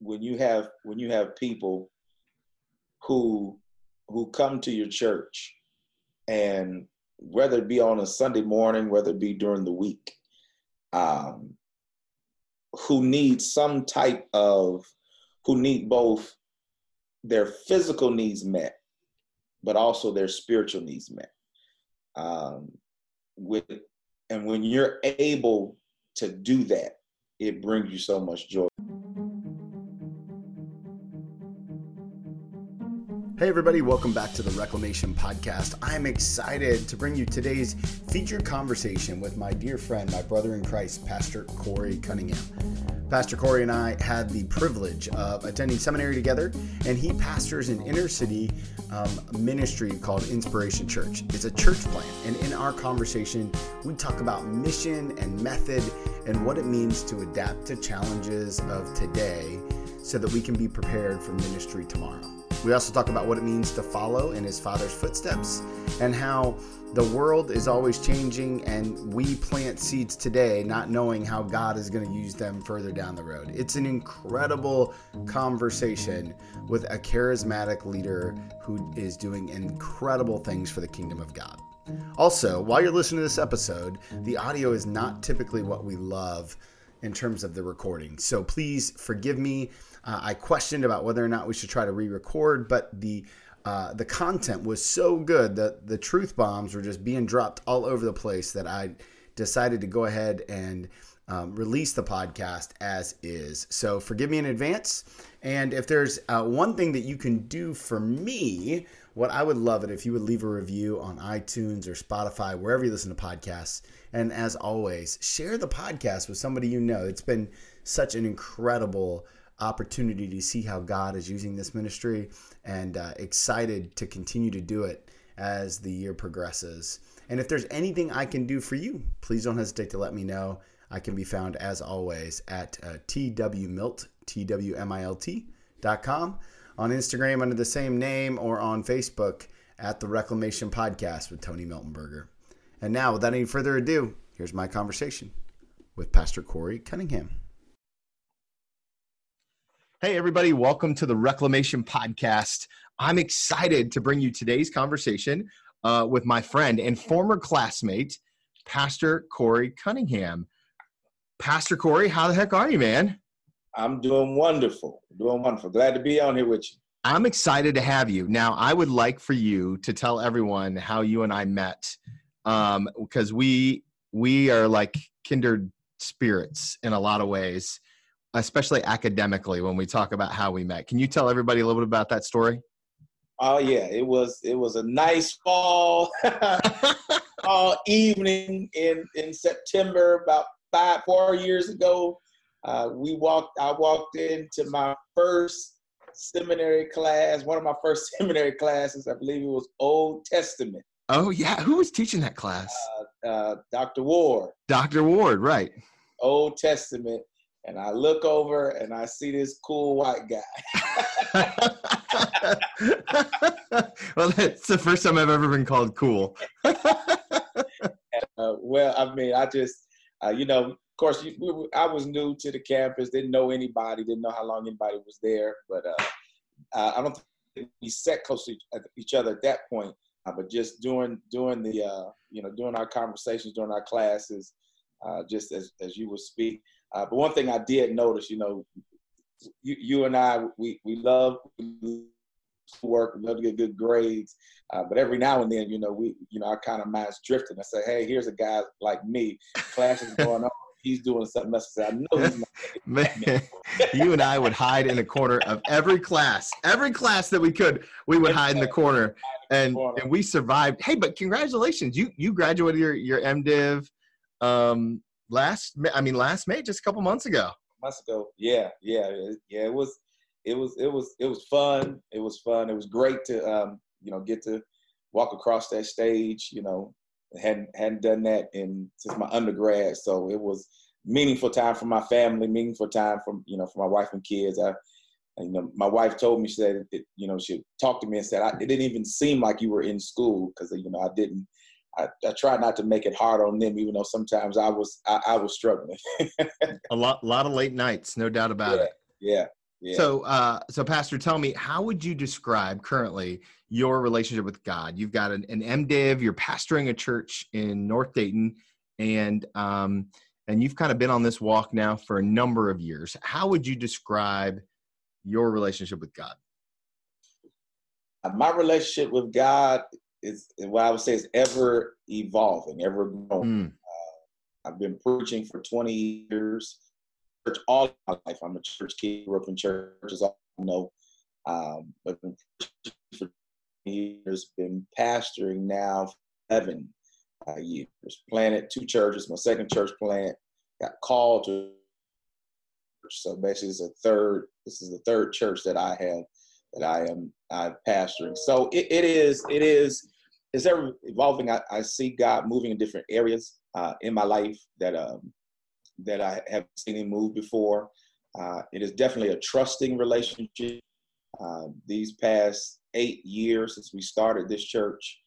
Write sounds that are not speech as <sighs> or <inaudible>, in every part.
when you have when you have people who who come to your church and whether it be on a Sunday morning, whether it be during the week, um, who need some type of, who need both their physical needs met, but also their spiritual needs met. Um, with, and when you're able to do that, it brings you so much joy. Hey, everybody, welcome back to the Reclamation Podcast. I'm excited to bring you today's featured conversation with my dear friend, my brother in Christ, Pastor Corey Cunningham. Pastor Corey and I had the privilege of attending seminary together, and he pastors an inner city um, ministry called Inspiration Church. It's a church plant, and in our conversation, we talk about mission and method and what it means to adapt to challenges of today so that we can be prepared for ministry tomorrow. We also talk about what it means to follow in his father's footsteps and how the world is always changing and we plant seeds today not knowing how God is going to use them further down the road. It's an incredible conversation with a charismatic leader who is doing incredible things for the kingdom of God. Also, while you're listening to this episode, the audio is not typically what we love in terms of the recording. So please forgive me uh, I questioned about whether or not we should try to re-record, but the uh, the content was so good that the truth bombs were just being dropped all over the place that I decided to go ahead and um, release the podcast as is. So forgive me in advance. And if there's uh, one thing that you can do for me, what I would love it if you would leave a review on iTunes or Spotify, wherever you listen to podcasts. And as always, share the podcast with somebody you know. It's been such an incredible opportunity to see how God is using this ministry and uh, excited to continue to do it as the year progresses. And if there's anything I can do for you, please don't hesitate to let me know. I can be found as always at uh, twmilt, T-W-M-I-L-T dot com, on Instagram under the same name or on Facebook at the Reclamation Podcast with Tony Miltenberger. And now, without any further ado, here's my conversation with Pastor Corey Cunningham. Hey, everybody, welcome to the Reclamation Podcast. I'm excited to bring you today's conversation uh, with my friend and former classmate, Pastor Corey Cunningham. Pastor Corey, how the heck are you, man? I'm doing wonderful. Doing wonderful. Glad to be on here with you. I'm excited to have you. Now, I would like for you to tell everyone how you and I met, um, because we we are like kindred spirits in a lot of ways especially academically when we talk about how we met. Can you tell everybody a little bit about that story? Oh yeah, it was it was a nice fall <laughs> fall evening in in September about five four years ago. Uh, we walked. I walked into my first seminary class. One of my first <laughs> seminary classes, I believe it was Old Testament. Oh yeah, who was teaching that class? Uh, uh, Dr. Ward. Dr. Ward, right? Old Testament, and I look over and I see this cool white guy. <laughs> <laughs> well, that's the first time I've ever been called cool. <laughs> uh, well, I mean, I just, uh, you know, of course, you, we, I was new to the campus, didn't know anybody, didn't know how long anybody was there, but uh, I don't think we sat close to each other at that point. Uh, but just doing doing the uh, you know doing our conversations during our classes, uh, just as as you would speak, uh, but one thing I did notice, you know, you, you and I, we, we love work, we love to get good grades. Uh, but every now and then, you know, we, you know, our kind of minds drifting. I say, hey, here's a guy like me, class is going on. He's doing something else. I, know he's not. <laughs> Man, <laughs> you and I would hide in a corner of every class, every class that we could. We would hide in the corner, and and we survived. Hey, but congratulations, you you graduated your your MDiv um, last I mean last May, just a couple months ago. Months ago, yeah, yeah, yeah. It was, it was, it was, it was fun. It was fun. It was great to, um, you know, get to walk across that stage. You know, hadn't hadn't done that in since my undergrad, so it was meaningful time for my family, meaningful time from you know for my wife and kids. I, you know, my wife told me she said, it, you know, she talked to me and said, it didn't even seem like you were in school because you know I didn't I, I try not to make it hard on them, even though sometimes I was I, I was struggling. <laughs> a lot, lot of late nights, no doubt about yeah, it. Yeah, Yeah. So, uh, so Pastor, tell me, how would you describe currently your relationship with God? You've got an, an MDiv. You're pastoring a church in North Dayton, and um, and you've kind of been on this walk now for a number of years. How would you describe your relationship with God? Uh, my relationship with God is what I would say is ever evolving, ever growing. Mm. Uh, I've been preaching for 20 years, church all my life. I'm a church kid, grew up in churches, I know. Um, but been for years, been pastoring now for 11 uh, years. Planted two churches, my second church plant, got called to so basically it's a third this is the third church that I have that I am I pastoring. So it, it is it is it's ever evolving. I, I see God moving in different areas uh, in my life that um, that I have seen Him move before. Uh, it is definitely a trusting relationship. Uh, these past eight years since we started this church,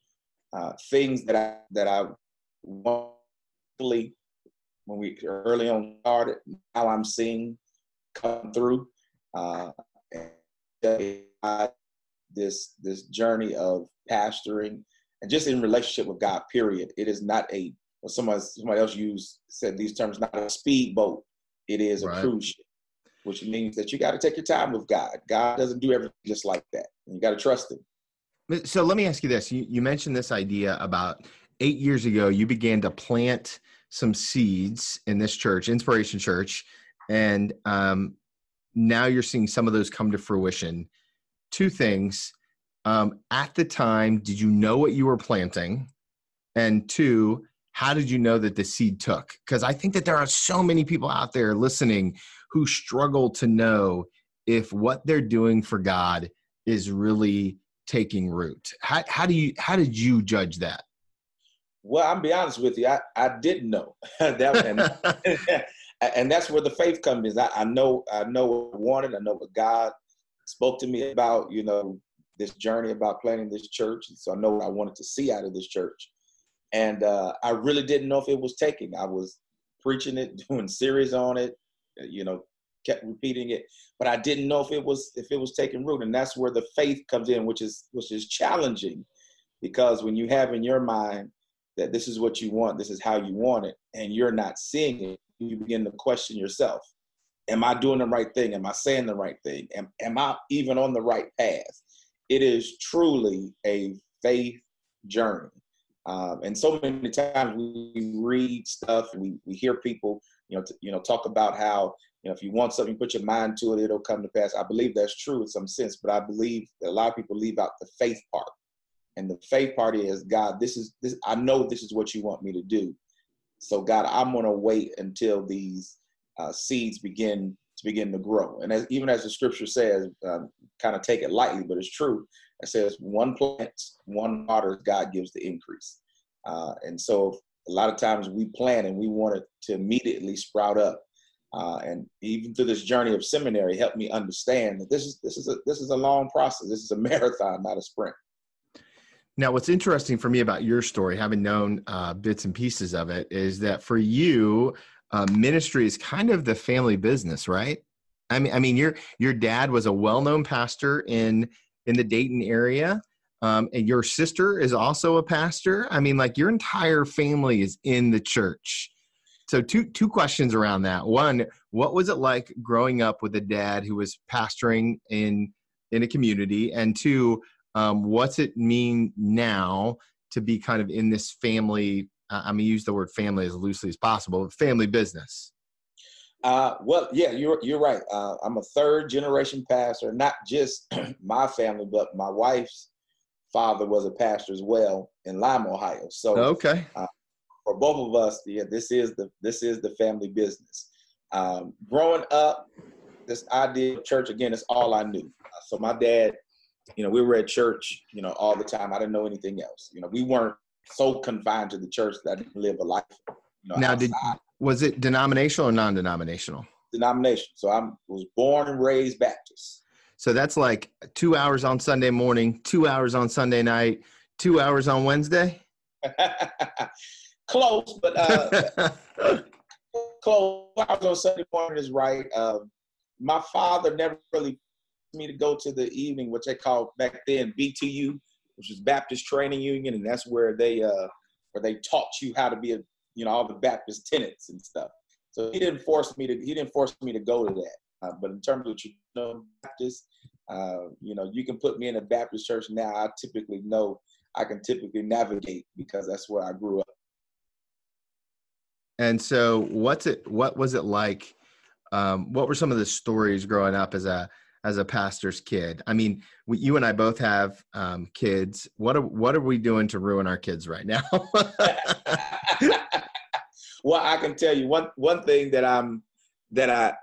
uh, things that I that I really when we early on started, now I'm seeing come through. Uh, this this journey of pastoring and just in relationship with God. Period. It is not a when somebody somebody else used said these terms not a speedboat. It is a right. cruise ship, which means that you got to take your time with God. God doesn't do everything just like that. You got to trust Him. So let me ask you this: you, you mentioned this idea about eight years ago. You began to plant some seeds in this church, Inspiration Church, and um, now you're seeing some of those come to fruition. Two things. Um, at the time, did you know what you were planting? And two, how did you know that the seed took? Because I think that there are so many people out there listening who struggle to know if what they're doing for God is really taking root. How, how do you how did you judge that? Well, I'm be honest with you, I, I didn't know <laughs> that, and, <laughs> and that's where the faith comes in. I, I know I know what I wanted. I know what God spoke to me about. You know this journey about planting this church, so I know what I wanted to see out of this church. And uh, I really didn't know if it was taking. I was preaching it, <laughs> doing series on it, you know, kept repeating it, but I didn't know if it was if it was taking root. And that's where the faith comes in, which is which is challenging, because when you have in your mind that this is what you want, this is how you want it, and you're not seeing it, you begin to question yourself. Am I doing the right thing? Am I saying the right thing? Am, am I even on the right path? It is truly a faith journey. Um, and so many times we read stuff we, we hear people, you know, t- you know, talk about how, you know, if you want something, you put your mind to it, it'll come to pass. I believe that's true in some sense, but I believe that a lot of people leave out the faith part. And the faith part is God, this is this I know this is what you want me to do. So God, I'm gonna wait until these uh, seeds begin to begin to grow. And as, even as the scripture says, um, kind of take it lightly, but it's true. It says one plants, one waters, God gives the increase. Uh, and so a lot of times we plant and we want it to immediately sprout up. Uh, and even through this journey of seminary, helped me understand that this is this is a this is a long process. This is a <laughs> marathon, not a sprint. Now, what's interesting for me about your story, having known uh, bits and pieces of it, is that for you, uh, ministry is kind of the family business, right? I mean, I mean, your your dad was a well-known pastor in in the Dayton area, um, and your sister is also a pastor. I mean, like your entire family is in the church. So, two two questions around that. One, what was it like growing up with a dad who was pastoring in in a community? And two, um, what's it mean now to be kind of in this family uh, i mean use the word family as loosely as possible family business. Uh, well yeah you're, you're right. Uh, i'm a third generation pastor not just <clears throat> my family but my wife's father was a pastor as well in lima ohio. So okay. uh, for both of us yeah this is the this is the family business. Um, growing up this idea of church again is all i knew. So my dad you know, we were at church, you know, all the time. I didn't know anything else. You know, we weren't so confined to the church that I didn't live a life. You know, now, outside. did was it denominational or non-denominational? Denomination. So I was born and raised Baptist. So that's like two hours on Sunday morning, two hours on Sunday night, two hours on Wednesday. <laughs> close, but uh, <laughs> close. Hours on Sunday morning is right. Um, my father never really me to go to the evening, which they called back then BTU, which was Baptist Training Union, and that's where they uh, where they taught you how to be a you know all the Baptist tenets and stuff. So he didn't force me to he didn't force me to go to that. Uh, but in terms of you know Baptist, uh, you know you can put me in a Baptist church now. I typically know I can typically navigate because that's where I grew up. And so, what's it? What was it like? Um, what were some of the stories growing up as a as a pastor's kid? I mean, we, you and I both have um, kids. What are what are we doing to ruin our kids right now? <laughs> <laughs> well, I can tell you one one thing that I'm that I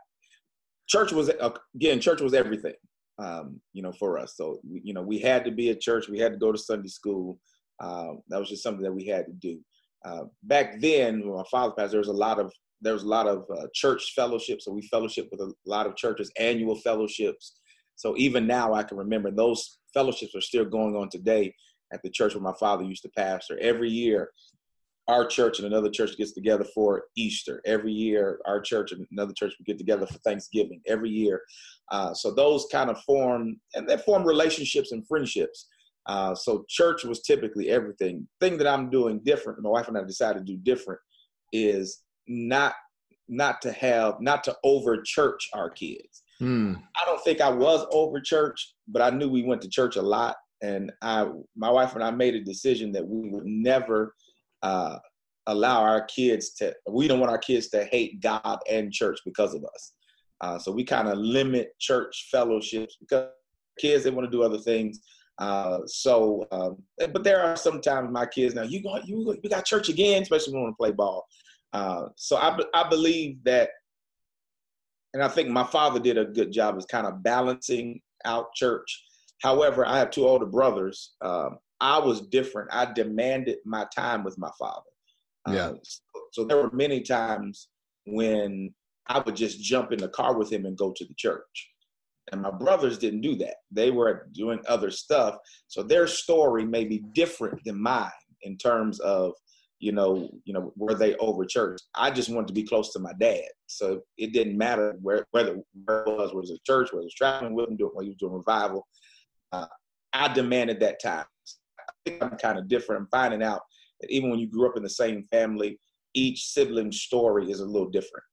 church was again church was everything, um, you know, for us. So you know, we had to be at church. We had to go to Sunday school. Um, that was just something that we had to do. Uh, back then, when my father passed, there was a lot of there was a lot of uh, church fellowships. So we fellowship with a lot of churches, annual fellowships. So even now, I can remember those fellowships are still going on today at the church where my father used to pastor. Every year, our church and another church gets together for Easter. Every year, our church and another church would get together for Thanksgiving. Every year, uh, so those kind of form and they form relationships and friendships. Uh, so church was typically everything. Thing that I'm doing different, my wife and I decided to do different, is not not to have not to over church our kids. Hmm. I don't think I was over church, but I knew we went to church a lot, and I my wife and I made a decision that we would never uh, allow our kids to. We don't want our kids to hate God and church because of us. Uh, so we kind of limit church fellowships because kids they want to do other things. Uh, so, um, but there are sometimes my kids now. You got you you got church again, especially when we want to play ball. Uh, so I I believe that, and I think my father did a good job of kind of balancing out church. However, I have two older brothers. Um, I was different. I demanded my time with my father. Uh, yeah. So, so there were many times when I would just jump in the car with him and go to the church. And my brothers didn't do that. They were doing other stuff. So their story may be different than mine in terms of, you know, you know, were they over church? I just wanted to be close to my dad. So it didn't matter where whether where it was, was it church, whether it was traveling with him, doing when he was doing revival. Uh, I demanded that time. I think I'm kind of different. I'm finding out that even when you grew up in the same family, each sibling's story is a little different.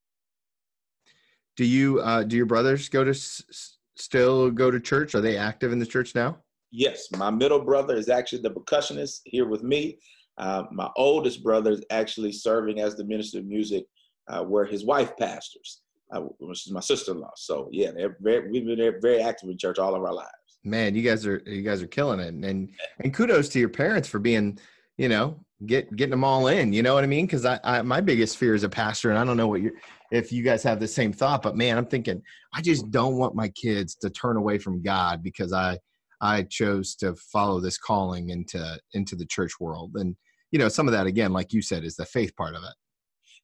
Do you uh, do your brothers go to s- still go to church? Are they active in the church now? Yes, my middle brother is actually the percussionist here with me. Uh, my oldest brother is actually serving as the minister of music, uh, where his wife pastors, uh, which is my sister-in-law. So yeah, very, we've been very active in church all of our lives. Man, you guys are you guys are killing it, and and kudos to your parents for being, you know, get getting them all in. You know what I mean? Because I, I my biggest fear as a pastor, and I don't know what you're if you guys have the same thought, but man, I'm thinking I just don't want my kids to turn away from God because I I chose to follow this calling into into the church world. And you know, some of that again, like you said, is the faith part of it.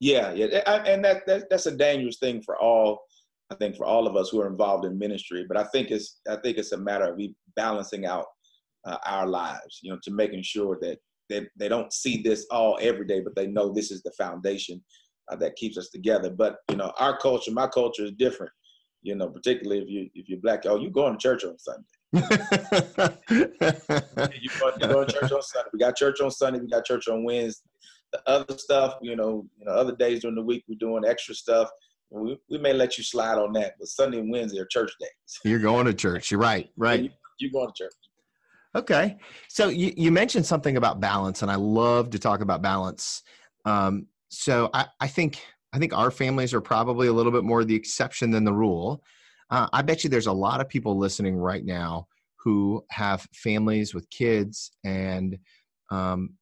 Yeah, yeah, and that, that that's a dangerous thing for all. I think for all of us who are involved in ministry, but I think it's I think it's a matter of balancing out uh, our lives, you know, to making sure that they, they don't see this all every day, but they know this is the foundation uh, that keeps us together. But you know, our culture, my culture is different. You know, particularly if you if you're black, oh, you going to church on Sunday. You go, you go to church on Sunday. We got church on Sunday. We got church on Wednesday. The other stuff, you know, you know, other days during the week we're doing extra stuff. We, we may let you slide on that, but Sunday and Wednesday are church days. You're going to church. You're right. Right. You, you're going to church. Okay. So you, you mentioned something about balance, and I love to talk about balance. Um, so I, I think I think our families are probably a little bit more the exception than the rule. Uh, I bet you there's a lot of people listening right now who have families with kids, and um,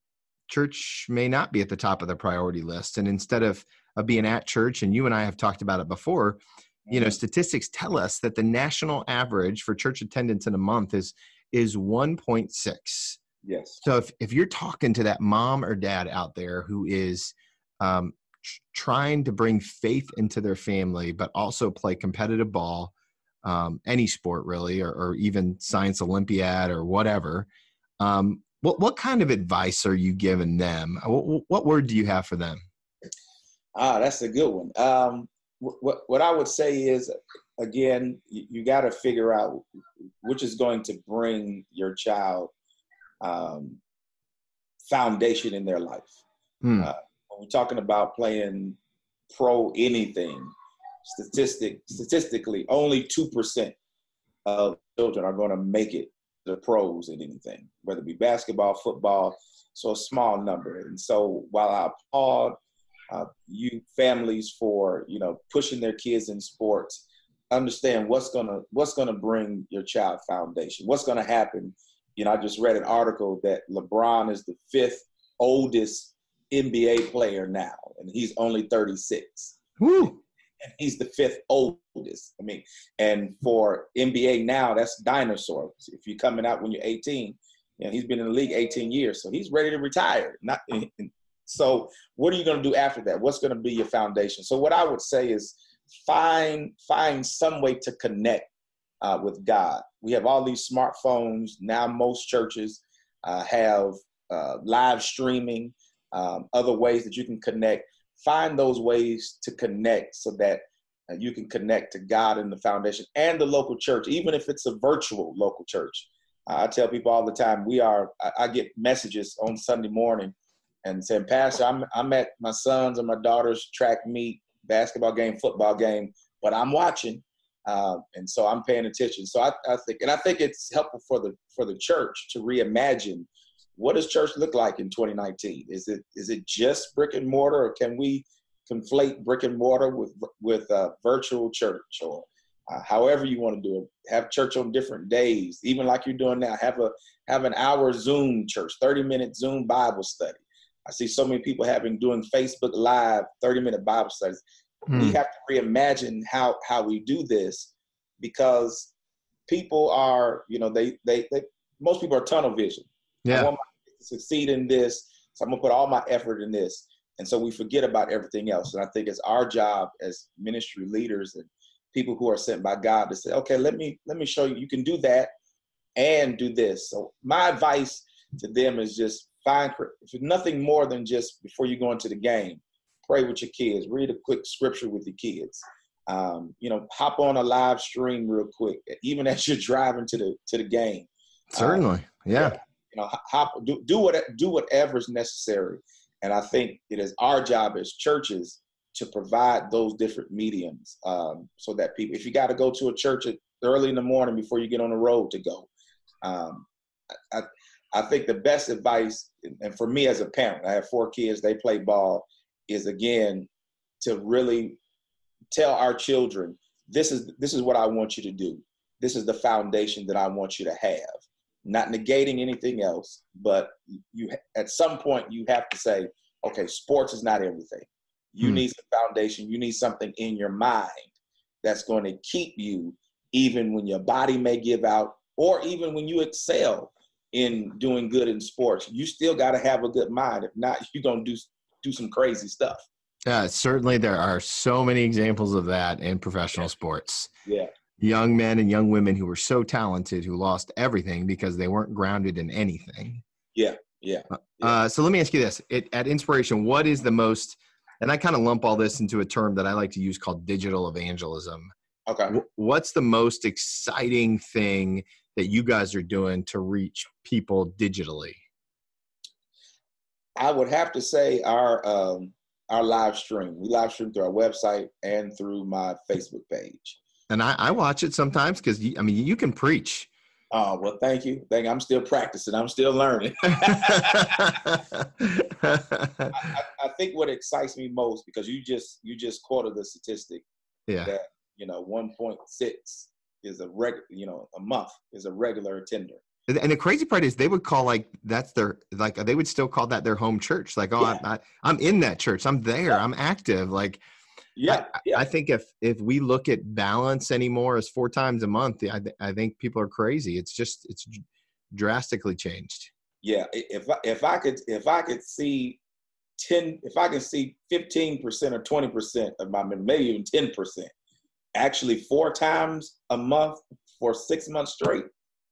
church may not be at the top of the priority list. And instead of, of being at church, and you and I have talked about it before, you know, mm-hmm. statistics tell us that the national average for church attendance in a month is is 1.6. Yes. So if, if you're talking to that mom or dad out there who is um, trying to bring faith into their family, but also play competitive ball, um, any sport really, or, or, even science Olympiad or whatever. Um, what what kind of advice are you giving them? What, what word do you have for them? Ah, that's a good one. Um, what what I would say is, again, you, you got to figure out which is going to bring your child um, foundation in their life. Hmm. Uh, when we're talking about playing pro anything, statistic statistically, only two percent of children are going to make it the pros in anything, whether it be basketball, football. So a small number. And so while I applaud uh, you families for you know pushing their kids in sports, understand what's gonna what's gonna bring your child foundation. What's gonna happen? You know, I just read an article that LeBron is the fifth oldest NBA player now, and he's only 36. Woo and he's the fifth oldest. I mean, and for NBA now, that's dinosaurs. If you're coming out when you're 18, you know, he's been in the league 18 years, so he's ready to retire. Not <laughs> so. What are you going to do after that? What's going to be your foundation? So what I would say is find find some way to connect uh, with God. We have all these smartphones now. Most churches uh, have uh, live streaming, um, other ways that you can connect find those ways to connect so that uh, you can connect to God and the foundation and the local church, even if it's a virtual local church. I tell people all the time, we are, I, I, get messages on Sunday morning and saying, Pastor, I'm, I'm at my son's and my daughter's track meet, basketball game, football game, but I'm watching. Uh, and so I'm paying attention. So I, I think, and I think it's helpful for the, for the church to reimagine what does church look like in 2019? Is it is it just brick and mortar, or can we conflate brick and mortar with with uh, virtual church, or uh, however you want to do it? Have church on different days, even like you're doing now. Have a have an hour Zoom church, 30 minute Zoom Bible study. I see so many people having doing Facebook Live 30 minute Bible studies. Mm. We hmm. have to reimagine how how we do this because people are, you know, they they, they most people are tunnel vision. Yeah. I want to succeed in this, so I'm gonna put all my effort in this. And so we forget about everything else. And I think it's our job as ministry leaders and people who are sent by God to say, okay, let me let me show you you can do that and do this. So my advice to them is just find if nothing more than just before you go into the game, pray with your kids, read a quick scripture with your kids. Um, you know, hop on a live stream real quick, even as you're <laughs> driving to the to the game. Certainly, um, yeah. Know, hop, do, do what do whatever is necessary. And I think it is our job as churches to provide those different mediums um, so that people, if you got to go to a church early in the morning before you get on the road to go, um, I, I think the best advice, and for me as a parent, I have four kids, they play ball, is again to really tell our children this is this is what I want you to do. This is the foundation that I want you to have not negating anything else, but you at some point you have to say, okay, sports is not everything. You hmm. need some foundation. You need something in your mind that's going to keep you even when your body may give out, or even when you excel in doing good in sports. You still got to have a good mind. If not, you're gonna do do some crazy stuff. Yeah, certainly there are so many examples of that in professional sports. Yeah young men and young women who were so talented who lost everything because they weren't grounded in anything. Yeah, yeah. Uh, yeah. Uh, so let me ask you this: it, at Inspiration, what is the most? And I kind of lump all this into a term that I like to use called digital evangelism. Okay. What's the most exciting thing that you guys are doing to reach people digitally? I would have to say our um, our live stream. We live stream through our website and through my Facebook page and I, I watch it sometimes because I mean you can preach. Oh well, thank you. Thank you. I'm still practicing. I'm still learning. <laughs> <laughs> I, I, I, think what excites me most because you just you just quoted the statistic yeah. that you know 1.6 is a reg you know a month is a regular attender. And the crazy part is they would call like that's their like they would still call that their home church. Like oh yeah. I, I, I'm in that church. I'm there. Yeah. I'm active. Like yeah, I, yeah. I think if if we look at balance anymore as four times a month, I, I think people are crazy. It's just it's drastically changed. Yeah, if if I could if I could see ten if I can see fifteen percent or twenty percent of my maybe even ten percent actually four times a month for six months straight.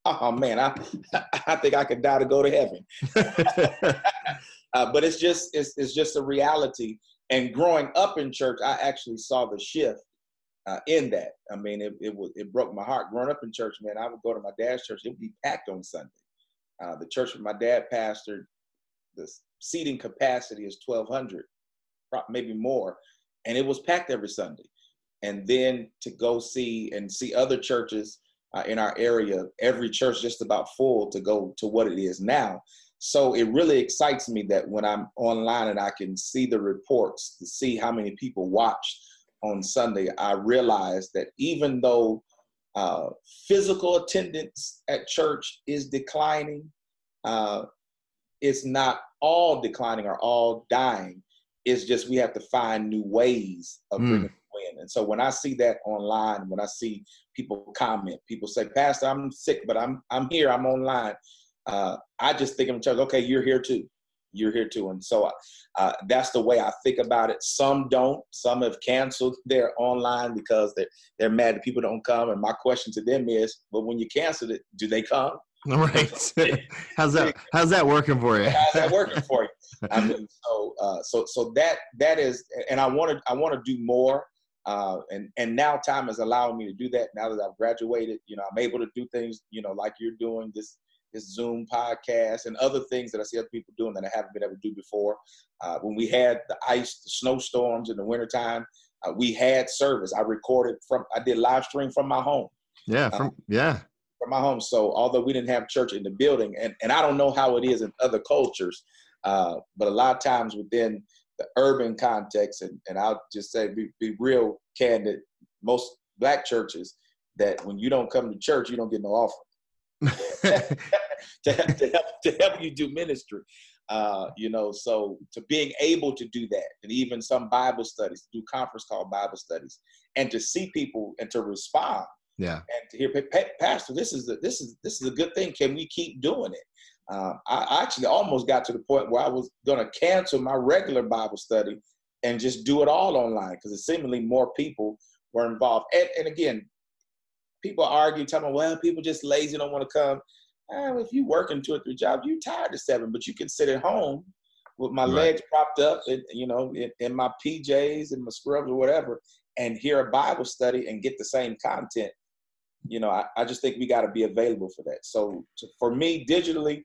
Oh man, I <laughs> I think I could die to go to heaven. <laughs> <laughs> uh, but it's just it's it's just a reality and growing up in church, I actually saw the shift uh, in that. I mean, it, it was it broke my heart. Growing up in church, man, I would go to my dad's church. It would be packed on Sunday. Uh, the church where my dad pastored, the seating capacity is 1,200, maybe more, and it was packed every Sunday. And then to go see and see other churches uh, in our area, every church just about full to go to what it is now. So it really excites me that when I'm online and I can see the reports to see how many people watched on Sunday, I realize that even though uh, physical attendance at church is declining, uh, it's not all declining or all dying. It's just we have to find new ways of mm. bringing in. And so when I see that online, when I see people comment, people say, "Pastor, I'm sick, but I'm I'm here. I'm online." Uh, I just think of church. Okay, you're here too you're here too. And so uh, that's the way I think about it. Some don't. Some have canceled <laughs> their online because they're, they're mad that people don't come. And my question to them is, well, when you cancel it, do they come? <laughs> Right. <laughs> how's that? How's that working for you? how's that working for you? I mean, so uh, so so that that is, and I want to I want to do more. Uh, and and now time is allowing me to do that. Now that I've graduated, you know, I'm able to do things, you know, like you're doing this this Zoom podcast and other things that I see other people doing that I haven't been able to do before. Uh, when we had the ice, the snowstorms in the wintertime, uh, we had service. I recorded from, I did live stream from my home. Yeah, from, yeah. From my home. So although we didn't have church in the building, and, and I don't know how it is in other cultures, uh, but a lot of times within the urban context, and, and I'll just say, be, be real candid, most black churches, that when you don't come to church, you don't get no offering. <laughs> to, to, help, to help you do ministry. Uh, you know, so to being able to do that, and even some Bible studies, do conference call Bible studies, and to see people and to respond, yeah, and to hear, Pastor, this is a, this is this is a good thing. Can we keep doing it? Uh, I actually almost got to the point where I was going to cancel my regular Bible study and just do it all online because it seemingly more people were involved. And, and again, people argue, talking about, well, people just lazy, don't want to come. Eh, if you working two or three jobs, you tired of seven, but you can sit at home with my right. legs propped up, and you know, in, in, my PJs and my scrubs or whatever, and hear a Bible study and get the same content. You know, I, I just think we got to be available for that. So to, for me, digitally,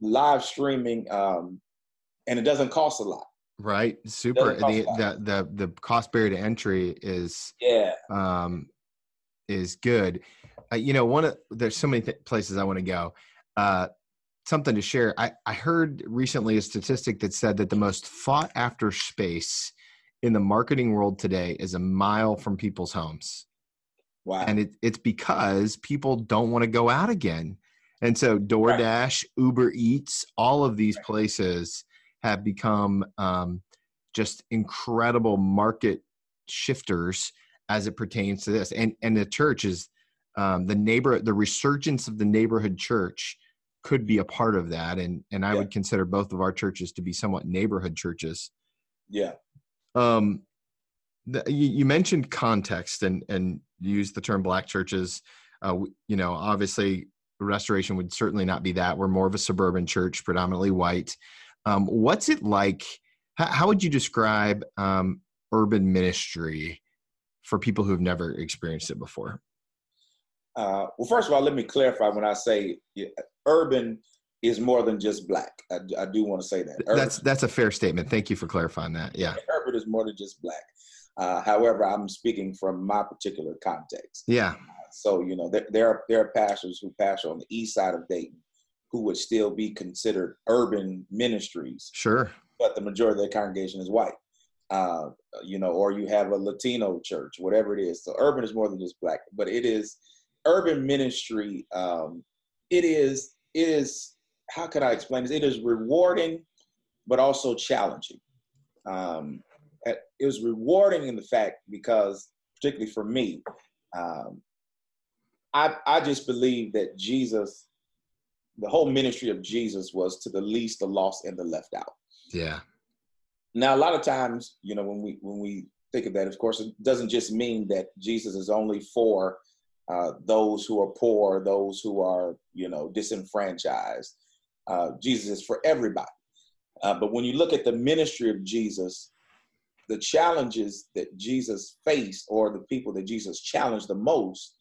live streaming, um, and it doesn't cost a lot. Right, super. The, the the the cost barrier to entry is yeah. Um, is good. Uh, you know, one of there's so many th- places I want to go. Uh, something to share. I, I heard recently a statistic that said that the most fought after space in the marketing world today is a mile from people's homes. Wow. And it, it's because people don't want to go out again. And so DoorDash, right. Uber Eats, all of these places have become um, just incredible market shifters as it pertains to this. And and the church is um, the neighbor, the resurgence of the neighborhood church could be a part of that. And and I yeah. would consider both of our churches to be somewhat neighborhood churches. Yeah. Um, the, you, you, mentioned context and and use the term black churches. Uh, you know, obviously, restoration would certainly not be that. We're more of a suburban church, predominantly white. Um, what's it like? How, how would you describe um, urban ministry for people who've never experienced it before? Uh, well, first of all, let me clarify when I say urban is more than just black. I, I do want to say that. Urban, that's that's a fair statement. Thank you for clarifying that. Yeah, urban is more than just black. Uh, however, I'm speaking from my particular context. Yeah. Uh, so you know, there, there are there are pastors who pastor on the east side of Dayton who would still be considered urban ministries. Sure. But the majority of their congregation is white uh, you know, or you have a Latino church, whatever it is. So urban is more than just black, but it is urban ministry. Um, it is it is how can I explain this? It is rewarding, but also challenging. Um, it was rewarding in the fact because, particularly for me, um, I I just believe that Jesus, the whole ministry of Jesus was to the least, the lost, and the left out. Yeah. Now, a lot of times, you know, when we when we think of that, of course, it doesn't just mean that Jesus is only for uh, those who are poor, those who are, you know, disenfranchised. Uh, Jesus is for everybody. Uh, but when you look at the ministry of Jesus, the challenges that Jesus faced, or the people that Jesus challenged the most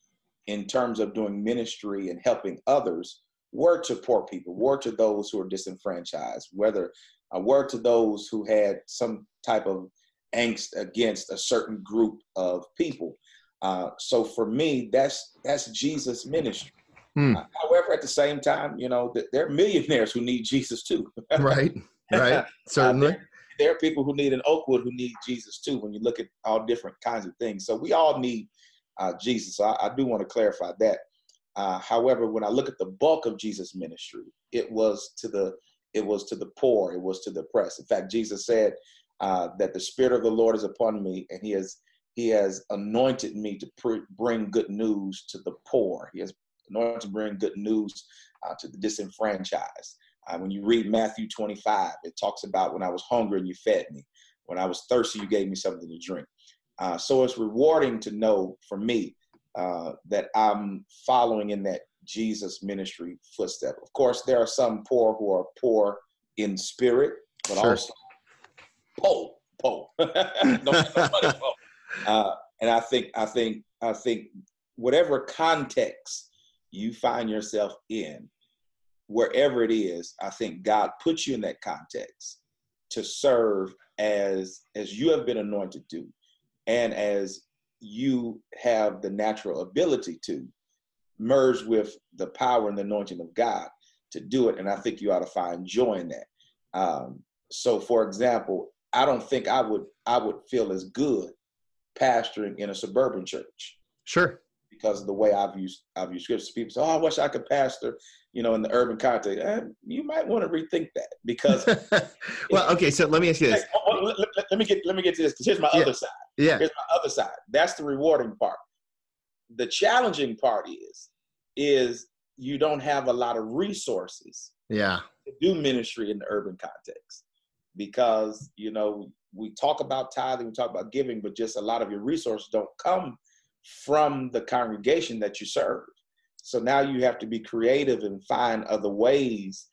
in terms of doing ministry and helping others, were to poor people, were to those who are disenfranchised, whether a word to those who had some type of angst against a certain group of people. Uh, so for me, that's that's Jesus' ministry. Hmm. Uh, however, at the same time, you know, th- there are millionaires who need Jesus too. <laughs> right, right, certainly. Uh, there, there, are people who need an Oakwood who need Jesus too. When you look at all different kinds of things, so we all need uh, Jesus. So I, I, do want to clarify that. Uh, however, when I look at the bulk of Jesus' ministry, it was to the it was to the poor, it was to the oppressed. In fact, Jesus said uh, that the Spirit of the Lord is upon me, and He has He has anointed me to pr- bring good news to the poor. He has anointed to bring good news uh, to the disenfranchised. Uh, when you read Matthew 25, it talks about when I was hungry and you fed me. When I was thirsty, you gave me something to drink. Uh, so it's rewarding to know for me uh, that I'm following in that Jesus ministry footstep. Of course, there are some poor who are poor in spirit, but sure. also poor, poor. <laughs> uh, and I think, I think, I think, whatever context you find yourself in, wherever it is, I think God puts you in that context to serve as as you have been anointed to, and as you have the natural ability to merge with the power and the anointing of God to do it. And I think you ought to find joy in that. Um, so, for example, I don't think I would I would feel as good pastoring in a suburban church. Sure. Because of the way I've used I've used scriptures. People say, "Oh, I wish I could pastor," you know, in the urban context. Eh, you might want to rethink that because. <laughs> well, okay. So let me ask you this. Let, let, let, me get let me get to this because here's my yeah. other side. Yeah. Here's my other side. That's the rewarding part. The challenging part is is you don't have a lot of resources yeah. to do ministry in the urban context. Because you know we talk about tithing we talk about giving but just a lot of your resources don't come from the congregation that you serve. So now you have to be creative and find other ways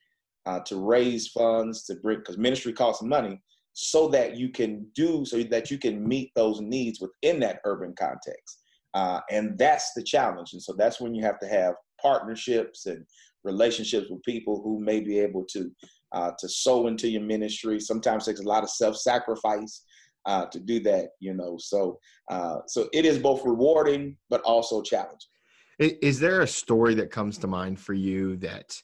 uh, to raise funds to bring because ministry costs money so that you can do so that you can meet those needs within that urban context uh, and that's the challenge. And so that's when you have to have partnerships and relationships with people who may be able to uh, to sow into your ministry. Sometimes takes a lot of self-sacrifice uh, to do that, you know. So uh, so it is both rewarding but also challenging. Is there a story that comes to mind for you that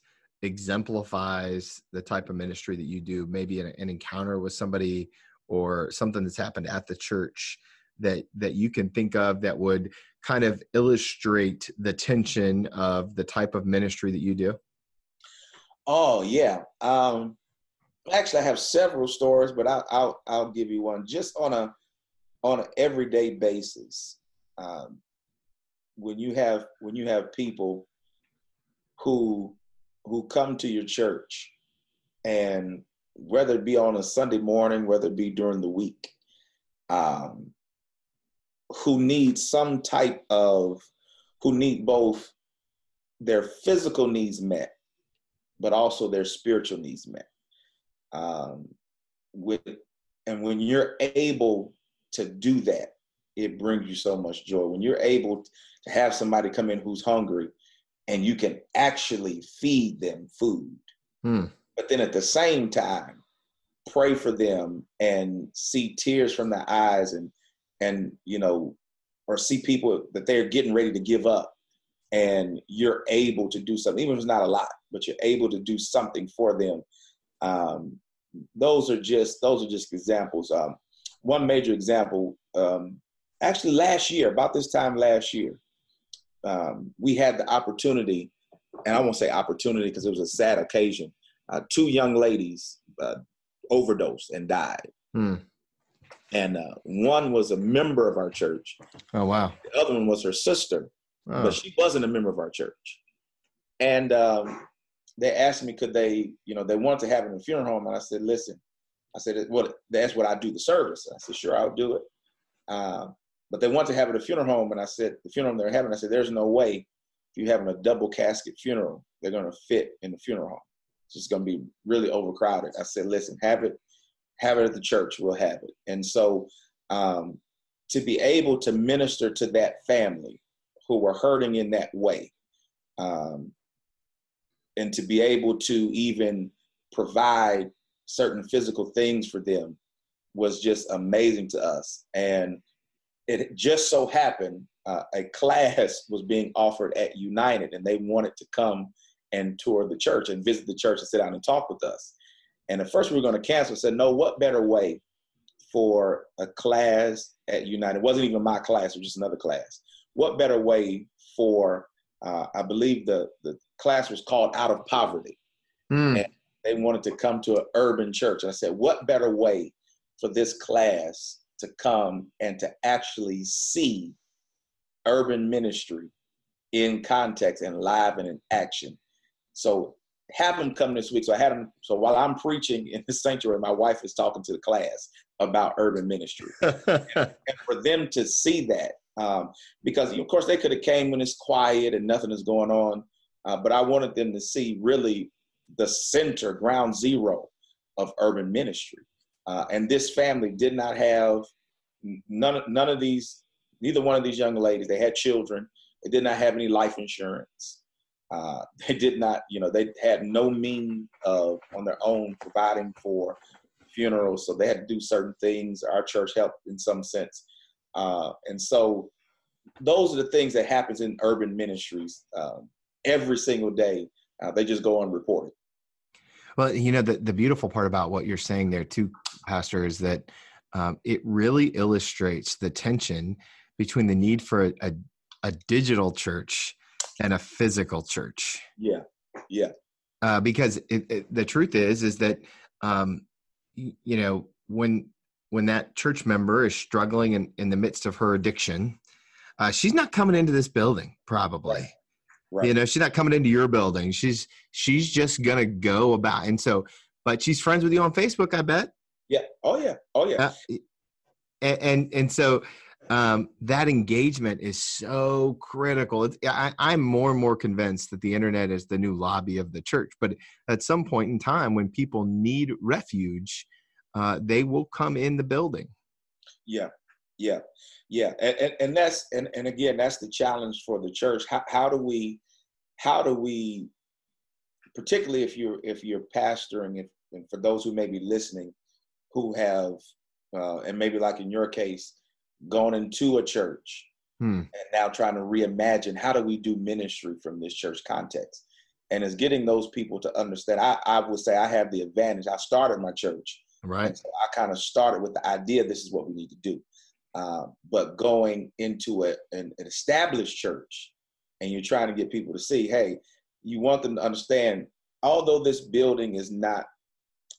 exemplifies the type of ministry that you do? Maybe an, an encounter with somebody or something that's happened at the church that that you can think of that would kind of illustrate the tension of the type of ministry that you do? Oh yeah. Um, actually, I have several stories, but I'll, I'll I'll give you one just on a on an everyday basis. Um, when you have when you have people who who come to your church and whether it be on a Sunday morning, whether it be during the week, um, who need some type of who need both their physical needs met but also their spiritual needs met um, with and when you're able to do that it brings you so much joy when you're able to have somebody come in who's hungry and you can actually feed them food hmm. but then at the same time pray for them and see tears from their eyes and and you know or see people that they're getting ready to give up and you're able to do something even if it's not a lot but you're able to do something for them. Um, those are just those are just examples. Um, one major example um, actually last year about this time last year um, we had the opportunity and i won't say opportunity because it was a sad occasion uh, two young ladies uh, overdosed and died. Hmm and uh, one was a member of our church. Oh wow! The other one was her sister, oh. but she wasn't a member of our church. And um, they asked me, could they, you know, they wanted to have it in a funeral home, and I said, listen, I said, well, that's what I do the service. I said, sure, I'll do it. Uh, but they want to have it at a funeral home, and I said, the funeral they're having, I said, there's no way if you're having a double casket funeral, they're going to fit in the funeral home. It's just going to be really overcrowded. I said, listen, have it have it at the church, we'll have it. And so um, to be able to minister to that family who were hurting in that way, um, and to be able to even provide certain physical things for them was just amazing to us. And it just so happened uh, a class was being offered at United, and they wanted to come and tour the church and visit the church and sit down and talk with us. And at first we were going to cancel. Said, no, what better way for a class at United? It wasn't even my class; it was just another class. What better way for? Uh, I believe the the class was called Out of Poverty, mm. and they wanted to come to an urban church. And I said, what better way for this class to come and to actually see urban ministry in context and live and in action. So have them come this week. So I had them. So while I'm preaching in the sanctuary, my wife is talking to the class about urban ministry, and, <laughs> and, for them to see that, um, because of course they could have came when it's quiet and nothing is going on, uh, but I wanted them to see really the center, ground zero of urban ministry. Uh, and this family did not have none none of these neither one of these young ladies they had children they did not have any life insurance uh, they did not you know they had no means of on their own providing for funerals. So they had to do certain things. Our church helped in some sense. Uh, and so those are the things that happens in urban ministries um, every single day. Uh, they just go unreported. Well you know the, the beautiful part about what you're saying there too pastor is that um, it really illustrates the tension between the need for a, a, a digital church and a physical church. Yeah, yeah. Uh, because it, it, the truth is, is that um, you know when when that church member is struggling in, in the midst of her addiction, uh, she's not coming into this building probably. Right. Right. You know, she's not coming into your building. She's she's just gonna go about, and so, but she's friends with you on Facebook, I bet. Yeah. Oh yeah. Oh yeah. Uh, and, and, and so um, that engagement is so critical. I, I'm more and more convinced that the internet is the new lobby of the church. But at some point in time, when people need refuge, uh, they will come in the building. Yeah, yeah, yeah, and, and, and that's and, and again, that's the challenge for the church. How, how do we, how do we, particularly if you're if you're pastoring, if and for those who may be listening, who have, uh, and maybe like in your case, gone into a church hmm. and now trying to reimagine how do we do ministry from this church context. And it's getting those people to understand. I, I would say I have the advantage. I started my church. Right. So I kind of started with the idea this is what we need to do. Uh, but going into a, an, an established church and you're trying to get people to see, hey, you want them to understand, although this building is not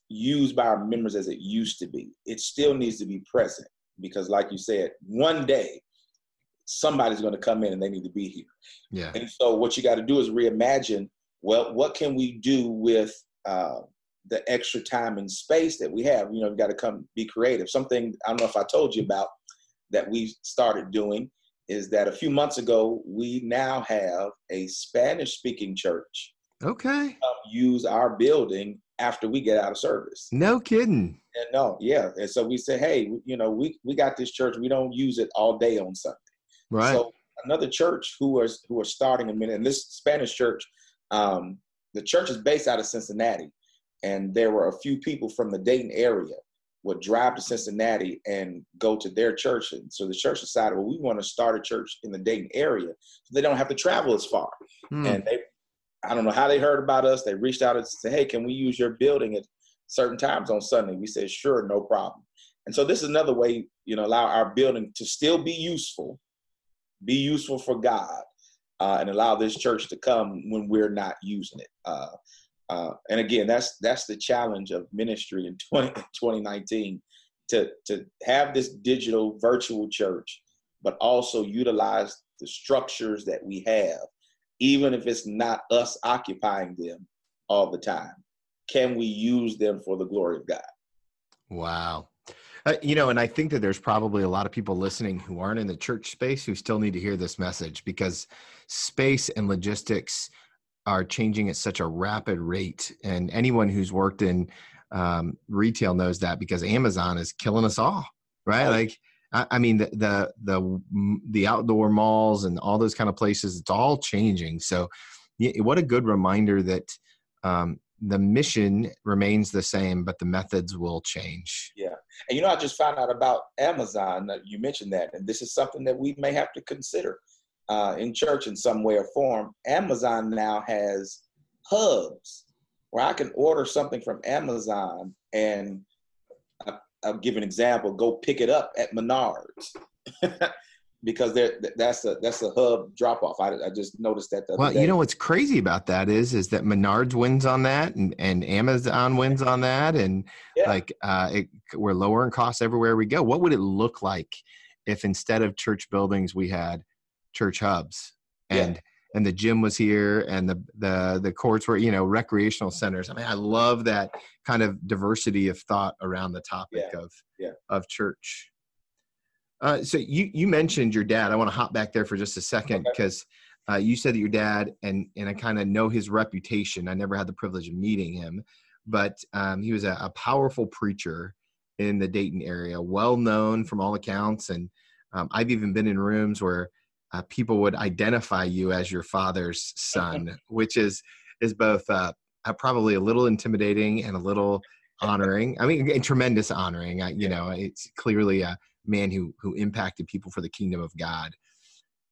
used by our members as it used to be. It still needs to be present because, like you said, one day somebody's going to come in and they need to be here. Yeah. And so, what you got to do is reimagine. Well, what can we do with uh, the extra time and space that we have? You know, you got to come be creative. Something I don't know if I told you about that we started doing is that a few months ago we now have a Spanish speaking church. Okay. use our building after we get out of service. No kidding. And no, yeah. And so we said, hey, you know, we, we got this church. We don't use it all day on Sunday. Right. So another church who was who are starting a minute, and this Spanish church, um, the church is based out of Cincinnati, and there were a few people from the Dayton area would drive to Cincinnati and go to their church. And so the church decided, well, we want to start a church in the Dayton area so they don't have to travel as far. Hmm. And they I don't know how they heard about us. They reached out and said, "Hey, can we use your building at certain times on Sunday?" We said, "Sure, no problem." And so this is another way, you know, allow our building to still be useful, be useful for God, uh, and allow this church to come when we're not using it. Uh, uh, and again, that's that's the challenge of ministry in <laughs> 20, 2019 to to have this digital virtual church, but also utilize the structures that we have even if it's not us occupying them all the time? Can we use them for the glory of God? Wow. Uh, you know, and I think that there's probably a lot of people listening who aren't in the church space who still need to hear this message because space and logistics are changing at such a rapid rate. And anyone who's worked in um, retail knows that because Amazon is killing us all, right? Oh. Like, I, I, mean, the, the the the outdoor malls and all those kind of places, it's all changing. So, what a good reminder that um, the mission remains the same, but the methods will change. Yeah. And you know, I just found out about Amazon. You mentioned that, and this is something that we may have to consider uh, in church in some way or form. Amazon now has hubs where I can order something from Amazon and I'll give an example, go pick it up at Menards. <laughs> because there that's a that's a hub drop off. I, I just noticed that. well, day. you know what's crazy about that is is that Menards wins on that, and, and Amazon wins on that, and yeah. like uh, it, we're lowering costs everywhere we go. What would it look like if instead of church buildings we had church hubs and yeah. And the gym was here and the the the courts were you know recreational centers. I mean, I love that kind of diversity of thought around the topic yeah. of of church. Uh, so you you mentioned your dad. I want to hop back there for just a second because okay. uh, you said that your dad and and I kind of know his reputation. I never had the privilege of meeting him, but um, he was a, a, powerful preacher in the Dayton area, well known from all accounts. And um, I've even been in rooms where uh, people would identify you as your father's son, <laughs> which is is both uh, probably a little intimidating and a little honoring. I mean, tremendous honoring. you know, it's clearly a man who who impacted people for the kingdom of God.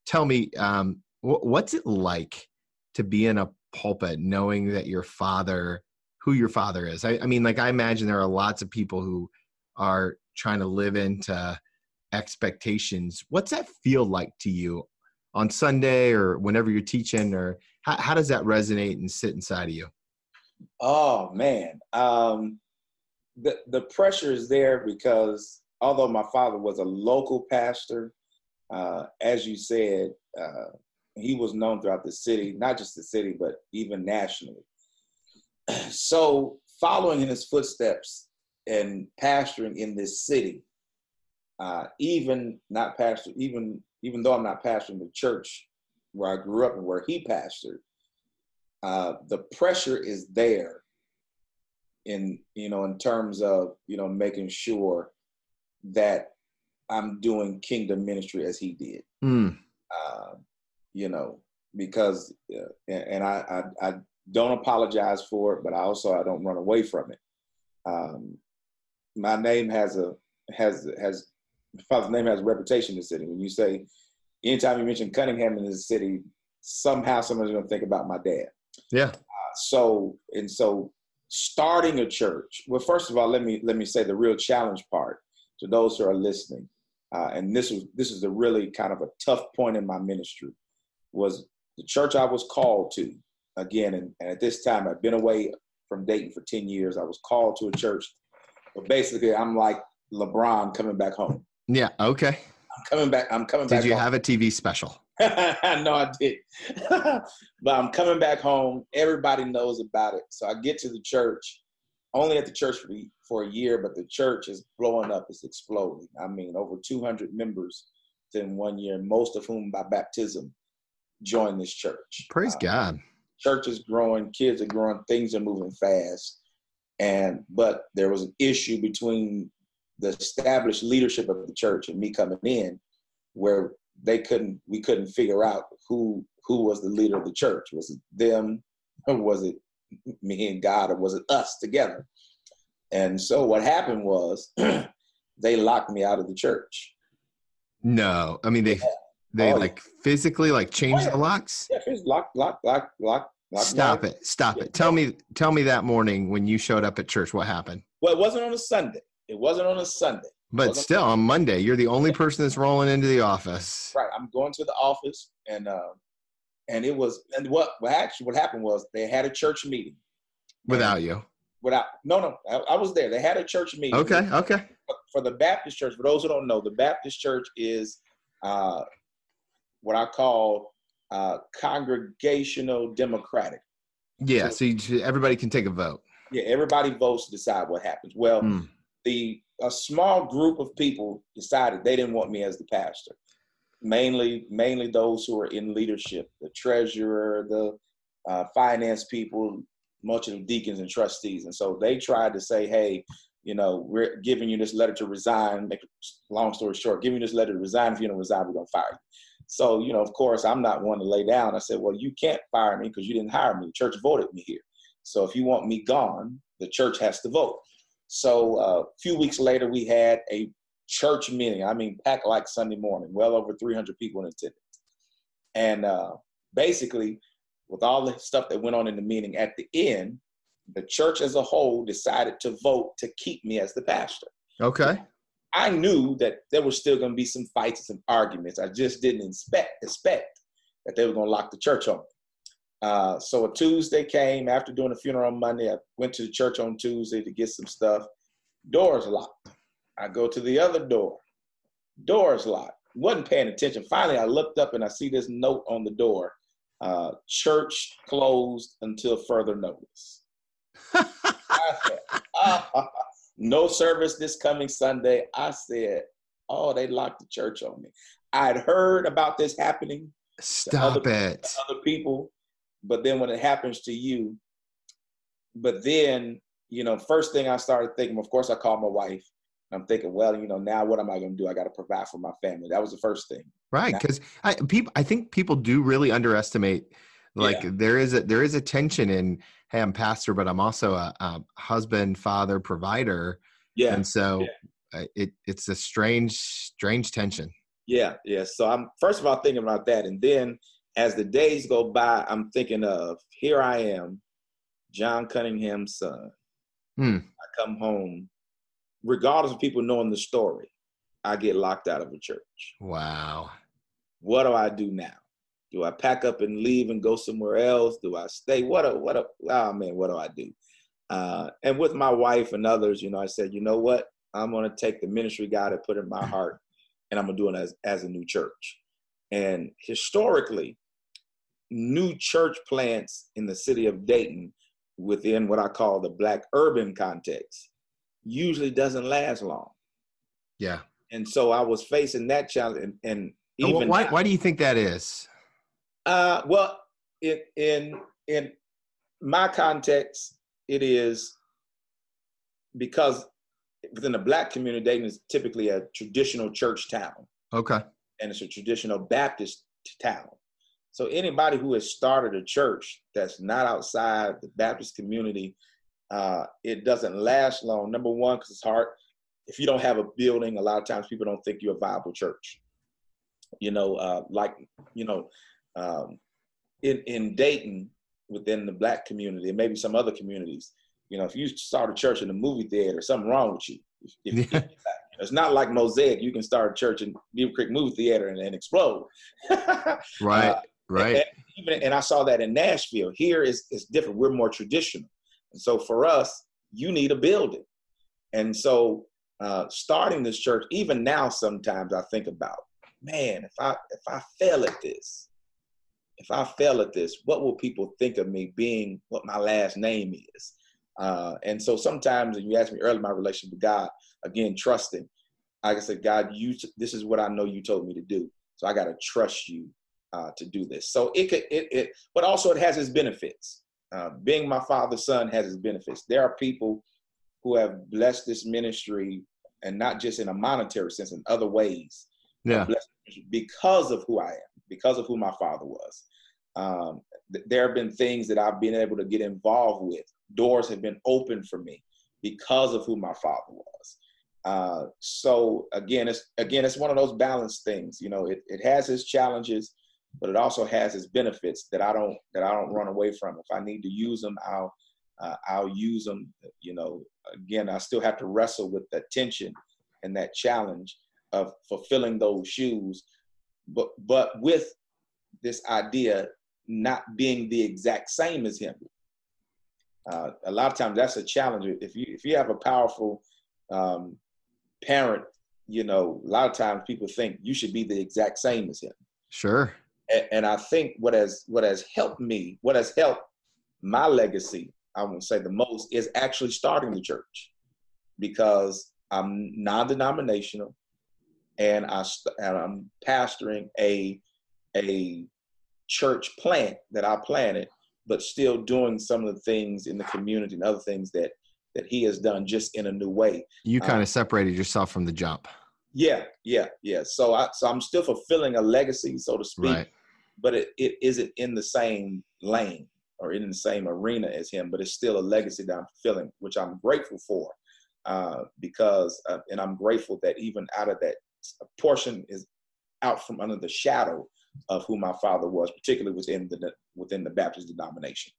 Tell me, um, wh- what's it like to be in a pulpit knowing that your father, who your father is? I, I mean, like I imagine there are lots of people who are trying to live into expectations. What's that feel like to you on Sunday or whenever you're teaching, or how, how does that resonate and sit inside of you? Oh man, um, the the pressure is there because although my father was a local pastor, uh, as you said, uh, he was known throughout the city, not just the city, but even nationally. <clears throat> So, following in his footsteps and pastoring in this city, uh, even not pastor, even even though I'm not pastoring the church where I grew up and where he pastored, uh, the pressure is there in you know in terms of you know making sure that I'm doing kingdom ministry as he did. Mm. Uh, you know, because uh, and I, I, I don't apologize for it, but I also I don't run away from it. Um, my name has a has has father's name has a reputation in the city. When you say anytime you mention Cunningham in the city, somehow someone's going to think about my dad. Yeah. Uh, so and so starting a church. Well, first of all, let me let me say the real challenge part to those who are listening. Uh, and this was this is a really kind of a tough point in my ministry was the church I was called to again and, and at this time I've been away from Dayton for 10 years. I was called to a church. But basically I'm like LeBron coming back home. Yeah, okay. I'm coming back. I'm coming did back. Did you home. have a TV special? <laughs> no, I did. <laughs> but I'm coming back home. Everybody knows about it. So I get to the church, only at the church for for a year, but the church is blowing up, it's exploding. I mean, over 200 members in one year, most of whom by baptism joined this church. Praise uh, God. Church is growing, kids are growing, things are moving fast. And but there was an issue between the established leadership of the church and me coming in where they couldn't we couldn't figure out who who was the leader of the church. Was it them <laughs> or was it me and God or was it us together? And so what happened was <clears throat> they locked me out of the church. No, I mean they yeah. they oh, like yeah. physically like changed oh, yeah. the locks. Yeah, lock, lock, lock, lock. lock Stop it! Stop it! Tell me, tell me that morning when you showed up at church, what happened? Well, it wasn't on a Sunday. It wasn't on a Sunday. But still, on Monday, you're the only person that's rolling into the office. Right. I'm going to the office, and uh, and it was, and what, what actually what happened was they had a church meeting without you without no no I, I, was there they had a church meeting okay okay for the baptist church for those who don't know the baptist church is uh, what i call uh, congregational democratic yeah so, so you, everybody can take a vote yeah everybody votes to decide what happens well mm. The a small group of people decided they didn't want me as the pastor mainly mainly those who are in leadership the treasurer the uh, finance people much of the deacons and trustees. And so they tried to say, hey, you know, we're giving you this letter to resign. Make a long story short, giving you this letter to resign. If you don't resign, we're gonna fire you. So, you know, of course, I'm not one to lay down. I said, well, you can't fire me because you didn't hire me. The church voted me here. So if you want me gone, the church has to vote. So uh, a few weeks later, we had a church meeting. I mean, packed like Sunday morning, well over 300 people in attendance. And uh, basically, with all the stuff that went on in the meeting, at the end, the church as a whole decided to vote to keep me as the pastor. Okay. I knew that there was still going to be some fights and some arguments. I just didn't expect, expect that they were going to lock the church on me. Uh, so a Tuesday came after doing a funeral on Monday. I went to the church on Tuesday to get some stuff. Doors locked. I go to the other door. Doors locked. Wasn't paying attention. Finally, I looked up and I see this note on the door. Uh, church closed until further notice. said, uh, <laughs> no service this coming Sunday. I said, oh, they locked the church on me. I'd heard about this happening. Stop other, it. Other people but then when it happens to you, but then, you know, first thing I started thinking, of course, I called my wife. I'm thinking, well, you know, now what am I going to do? I got to provide for my family. That was the first thing. Right, because I people, I think people do really underestimate. Like yeah. there is a there is a tension in, hey, I'm pastor, but I'm also a, a husband, father, provider. Yeah, and so yeah. it it's a strange strange tension. Yeah, yeah. So I'm first of all thinking about that, and then as the days go by, I'm thinking of here I am, John Cunningham's son. Hmm. I come home, regardless of people knowing the story, I get locked out of a church. Wow. What do I do now? Do I pack up and leave and go somewhere else? Do I stay? What a what a oh man, what do I do? Uh, and with my wife and others, you know, I said, you know what? I'm gonna take the ministry God had put in my <laughs> heart and I'm gonna do it as, as a new church. And historically, new church plants in the city of Dayton within what I call the black urban context usually doesn't last long. Yeah. And so I was facing that challenge and, and even why, why do you think that is? Uh, well, in, in, in my context, it is because within the black community, Dayton is typically a traditional church town. Okay. And it's a traditional Baptist town. So anybody who has started a church that's not outside the Baptist community, uh, it doesn't last long. Number one, because it's hard. If you don't have a building, a lot of times people don't think you're a viable church. You know, uh, like you know, um, in in Dayton, within the black community, and maybe some other communities, you know, if you start a church in a movie theater, something wrong with you. If, if, <laughs> it's not like Mosaic. You can start a church in Beavercreek movie theater and, and explode. <laughs> right. Uh, Right. And, even, and I saw that in Nashville. Here is it's different. We're more traditional. And so for us, you need a building. And so uh, starting this church, even now, sometimes I think about, man, if I if I fail at this, if I fail at this, what will people think of me being what my last name is? Uh, and so sometimes, and you asked me earlier, my relationship with God, again, trusting. Like I said, God, you this is what I know you told me to do. So I got to trust you uh, to do this. So it could, it, it, but also it has its benefits. Uh, being my father's son has its benefits. There are people who have blessed this ministry, and not just in a monetary sense, in other ways. Yeah. Because of who I am, because of who my father was. Um, th- there have been things that I've been able to get involved with. Doors have been open for me because of who my father was. Uh, so again, it's again, it's one of those balanced things. You know, it, it has its challenges, but it also has its benefits that I don't that I don't run away from. If I need to use them, I'll uh, I'll use them. You know, again, I still have to wrestle with the tension and that challenge of fulfilling those shoes, but but with this idea not being the exact same as him. Uh, a lot of times that's a challenge. If you if you have a powerful um, parent, you know, a lot of times people think you should be the exact same as him. Sure and I think what has what has helped me, what has helped my legacy, I won't say the most, is actually starting the church because I'm non-denominational and I and I'm pastoring a a church plant that I planted but still doing some of the things in the community and other things that that he has done just in a new way. You kind of uh, separated yourself from the jump. Yeah, yeah, yeah. So I so I'm still fulfilling a legacy, so to speak, right. but it, it isn't in the same lane or in the same arena as him, but it's still a legacy that I'm fulfilling, which I'm grateful for. Uh, because uh, and I'm grateful that even out of that portion is out from under the shadow of who my father was, particularly within the within the Baptist denomination.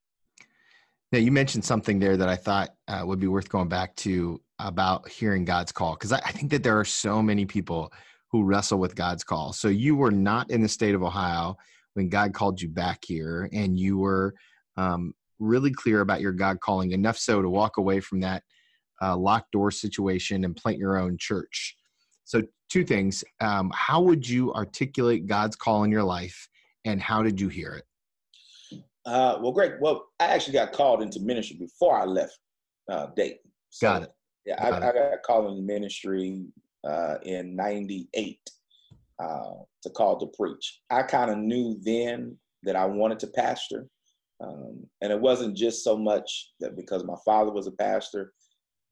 Now, you mentioned something there that I thought uh, would be worth going back to about hearing God's call, because I, I, think that there are so many people who wrestle with God's call. So you were not in the state of Ohio when God called you back here, and you were um, really clear about your God calling, enough so to walk away from that uh, locked door situation and plant your own church. So, two things. Um, how would you articulate God's call in your life, and how did you hear it? Uh, well, great. Well, I actually got called into ministry before I left uh, Dayton. So, got it. Yeah, I. I, got called into ministry uh, in '98 uh, to call to preach. I kind of knew then that I wanted to pastor, um, and it wasn't just so much that because my father was a pastor.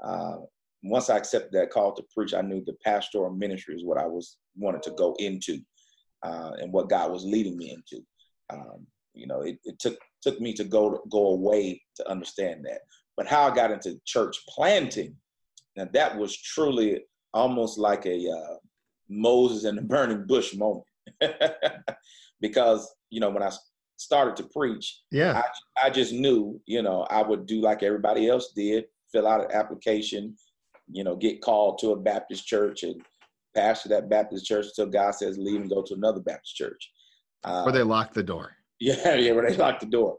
Uh, once I accepted that call to preach, I knew the pastoral ministry is what I was wanted to go into, uh, and what God was leading me into. Um, you know, it, it, took took me to go go away to understand that. But how I got into church planting, now that was truly almost like a uh, Moses and the <laughs> burning bush moment, <laughs> because you know when I started to preach, yeah, I, I just knew you know I would do like everybody else did, fill out an application, you know, get called to a Baptist church and pastor that Baptist church until God says leave and go to another Baptist church. Uh, where they lock the door. <laughs> Yeah, yeah, where they lock the door.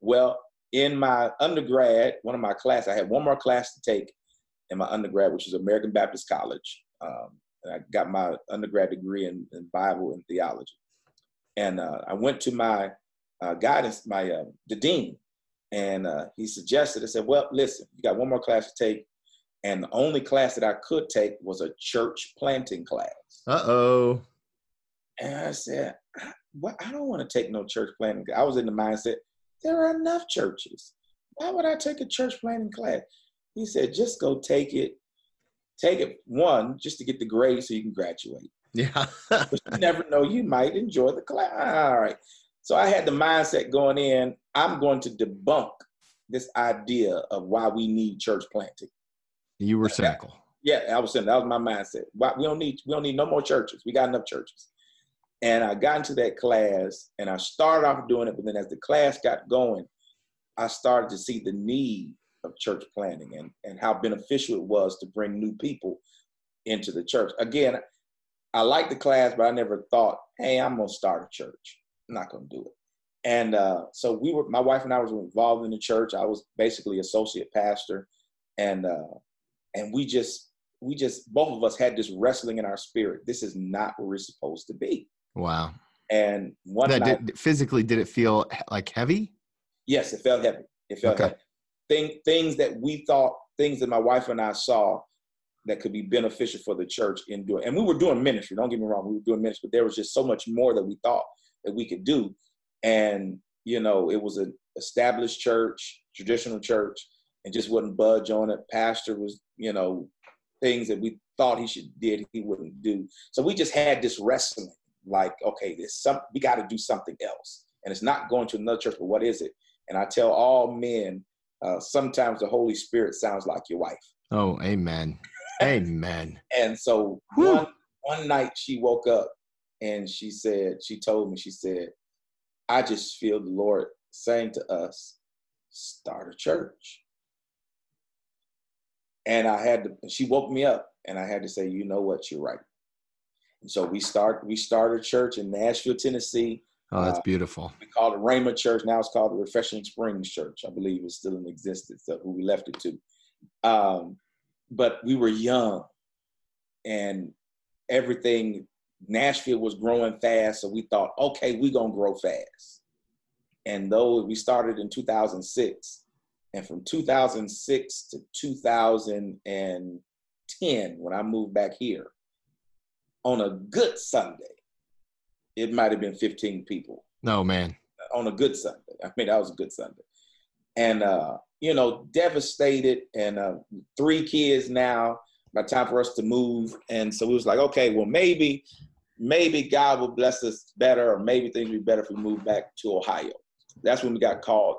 Well, in my undergrad, one of my class, I had one more class to take in my undergrad, which is American Baptist College. Um, and I got my undergrad degree in, in Bible and theology. And uh, I went to my uh, guidance, my uh, the dean, and uh, he suggested. I said, "Well, listen, you got one more class to take and the only class that I could take was a church planting class. Uh oh. And I said, "What? I don't want to take no church planting." I was in the mindset there are enough churches. Why would I take a church planting class? He said, "Just go take it. Take it one just to get the grade so you can graduate." Yeah. <laughs> but you never know. You might enjoy the class. All right. So I had the mindset going in. I'm going to debunk this idea of why we need church planting. You were cynical. Yeah, I was saying that was my mindset. We don't need we don't need no more churches. We got enough churches. And I got into that class and I started off doing it, but then as the class got going, I started to see the need of church planting and, and how beneficial it was to bring new people into the church. Again, I liked the class, but I never thought, hey, I'm gonna start a church. I'm not gonna do it. And uh, so we were, my wife and I was involved in the church. I was basically associate pastor, and uh, and we just we just both of us had this wrestling in our spirit. This is not where we're supposed to be. Wow. And one night, did, physically, did it feel like heavy? Yes, it felt heavy. It felt okay. heavy. Thing, things that we thought, things that my wife and I saw that could be beneficial for the church in doing. And we were doing ministry. Don't get me wrong, we were doing ministry, but there was just so much more that we thought that we could do. And you know, it was an established church, traditional church, and just wouldn't budge on it. Pastor was, you know, things that we thought he should did he wouldn't do. So we just had this wrestling, like, okay, there's some we got to do something else, and it's not going to another church, but what is it? And I tell all men, uh, sometimes the Holy Spirit sounds like your wife. Oh, amen, amen. <laughs> and so one one night she woke up and she said, she told me, she said, I just feel the Lord saying to us, start a church. And I had to, she woke me up and I had to say, you know what, you're right. And so we start, we started church in Nashville, Tennessee. Oh, that's uh, beautiful. We called it Rhema Church. Now it's called the Refreshing Springs Church. I believe it's still in existence, who we left it to. Um, but we were young and everything, Nashville was growing fast. So we thought, okay, we're going to grow fast. And though we started in 2006, and from 2006 to 2010, when I moved back here, on a good Sunday, it might have been 15 people. No, man. on a good Sunday. I mean, that was a good Sunday. And, uh, you know, devastated and uh, three kids now by time for us to move. And so we was like, okay, well, maybe, maybe God will bless us better, or maybe things will be better if we move back to Ohio. That's when we got called.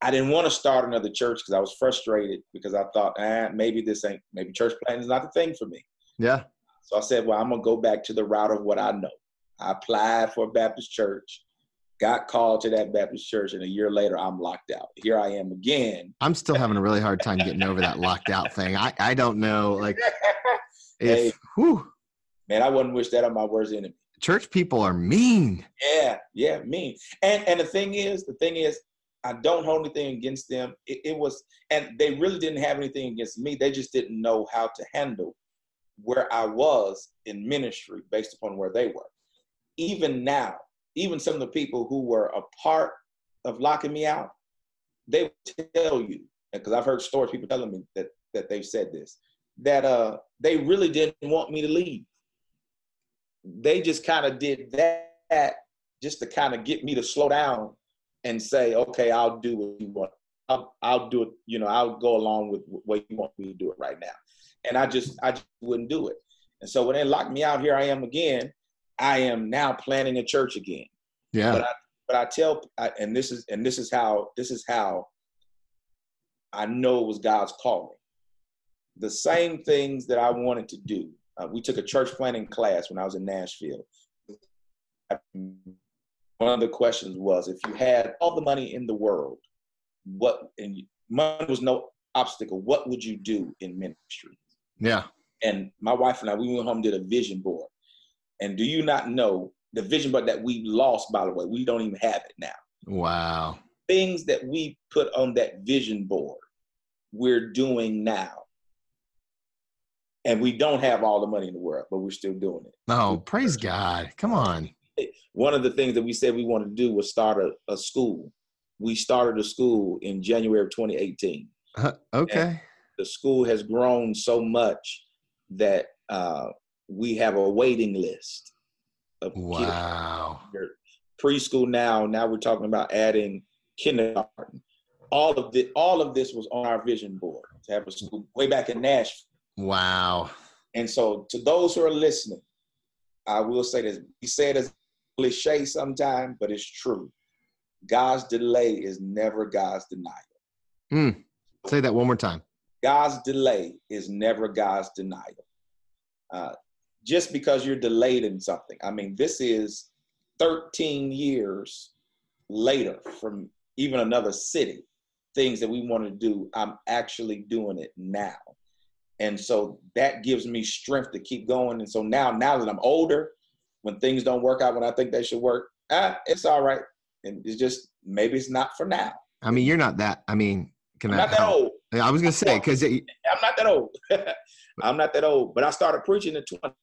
I didn't want to start another church because I was frustrated because I thought, ah, maybe this ain't, maybe church planting is not the thing for me. Yeah. So I said, well, I'm gonna go back to the route of what I know. I applied for a Baptist church, got called to that Baptist church, and a year later, I'm locked out. Here I am again. I'm still having a really hard time getting over that locked out thing. I, I don't know, like, <laughs> if, Hey. Man, I wouldn't wish that on my worst enemy. church people are mean. Yeah, yeah, mean. And and the thing is, the thing is, I don't hold anything against them. It, it was, and they really didn't have anything against me. They just didn't know how to handle where I was in ministry based upon where they were. Even now, even some of the people who were a part of locking me out, they tell you, because I've heard stories, people telling me that that they've said this, that uh they really didn't want me to leave. They just kind of did that just to kind of get me to slow down and say, okay, I'll do what you want. I'll, I'll do it. You know, I'll go along with what you want me to do it right now. And I just, I just wouldn't do it. And so when they locked me out, here I am again. I am now planning a church again. Yeah. But I, but I tell, I, and this is, and this is how, this is how I know it was God's calling. The same things that I wanted to do. Uh, we took a church planting class when I was in Nashville. One of the questions was, if you had all the money in the world, what and you- money was no obstacle, what would you do in ministry? Yeah. and my wife and I, we went home and did a vision board. And do you not know the vision board that we lost, by the way, we don't even have it now. Wow. Things that we put on that vision board, we're doing now. And we don't have all the money in the world, but we're still doing it. Oh, praise God. Come on. One of the things that we said we wanted to do was start a, a school. We started a school in January of 2018. Uh, okay. the school has grown so much that uh, we have a waiting list of. Wow. Preschool now. Now we're talking about adding kindergarten. All of the all of this was on our vision board to have a school way back in Nashville. Wow. And so, to those who are listening, I will say this: we say it as cliche sometimes, but it's true. God's delay is never God's denial. Mm. Say that one more time. God's delay is never God's denial. Uh, just because you're delayed in something, I mean, this is 13 years later from even another city, things that we want to do, I'm actually doing it now. And so that gives me strength to keep going. And so now, now that I'm older, when things don't work out when I think they should work, ah, it's all right. And it's just maybe it's not for now. I mean, you're not that. I mean, can I'm I? not that old. I was gonna say because <laughs> I'm not that old. <laughs> I'm not that old, but I started preaching at 20.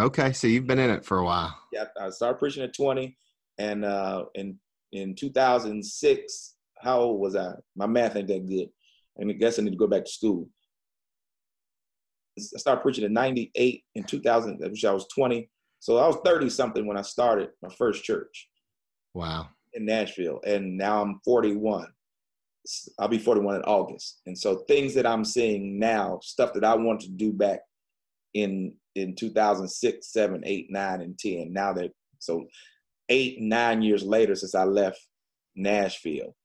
Okay, so you've been in it for a while. Yeah, I started preaching at 20, and uh, in in 2006, how old was I? My math ain't that good, and I guess I need to go back to school. I started preaching in 98 in 2000, which I was 20. So I was 30 something when I started my first church Wow. in Nashville, and now I'm 41. I'll be 41 in August, and so things that I'm seeing now, stuff that I wanted to do back in in 2006, 7, 8, 9, and 10. Now that so eight, nine years later since I left Nashville,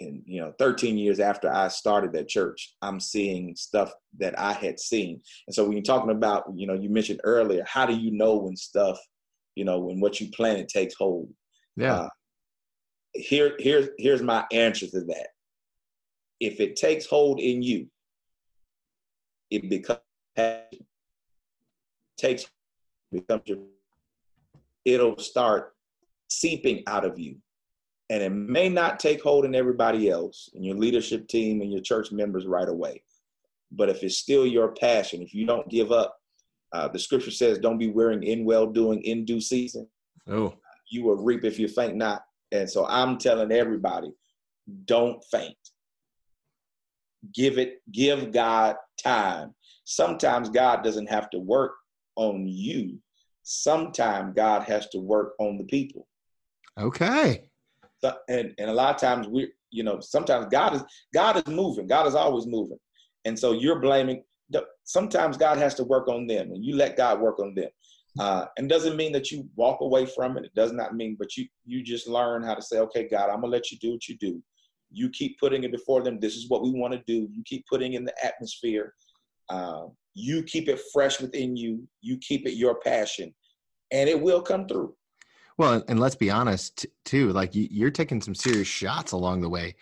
and you know, 13 years after I started that church, I'm seeing stuff that I had seen. And so when you're talking about, you know, you mentioned earlier, how do you know when stuff, you know, when what you planted takes hold? Yeah. Uh, here, here's here's my answer to that. If it takes hold in you, it becomes passion. Takes becomes your. It'll start seeping out of you, and it may not take hold in everybody else, in your leadership team and your church members right away. But if it's still your passion, if you don't give up, uh, the scripture says, "Don't be wearing in well doing in due season." oh. you will reap if you faint not. And so I'm telling everybody, don't faint. Give it, give God time. Sometimes God doesn't have to work on you. Sometimes God has to work on the people. Okay. and and a lot of times we, you know, sometimes God is God is moving. God is always moving, and so you're blaming. Sometimes God has to work on them, and you let God work on them. Uh, and doesn't mean that you walk away from it. It does not mean, but you you just learn how to say, okay, God, I'm gonna let you do what you do. You keep putting it before them. This is what we want to do. You keep putting in the atmosphere. Uh, you keep it fresh within you. You keep it your passion, and it will come through. Well, and let's be honest too. Like you're taking some serious shots along the way.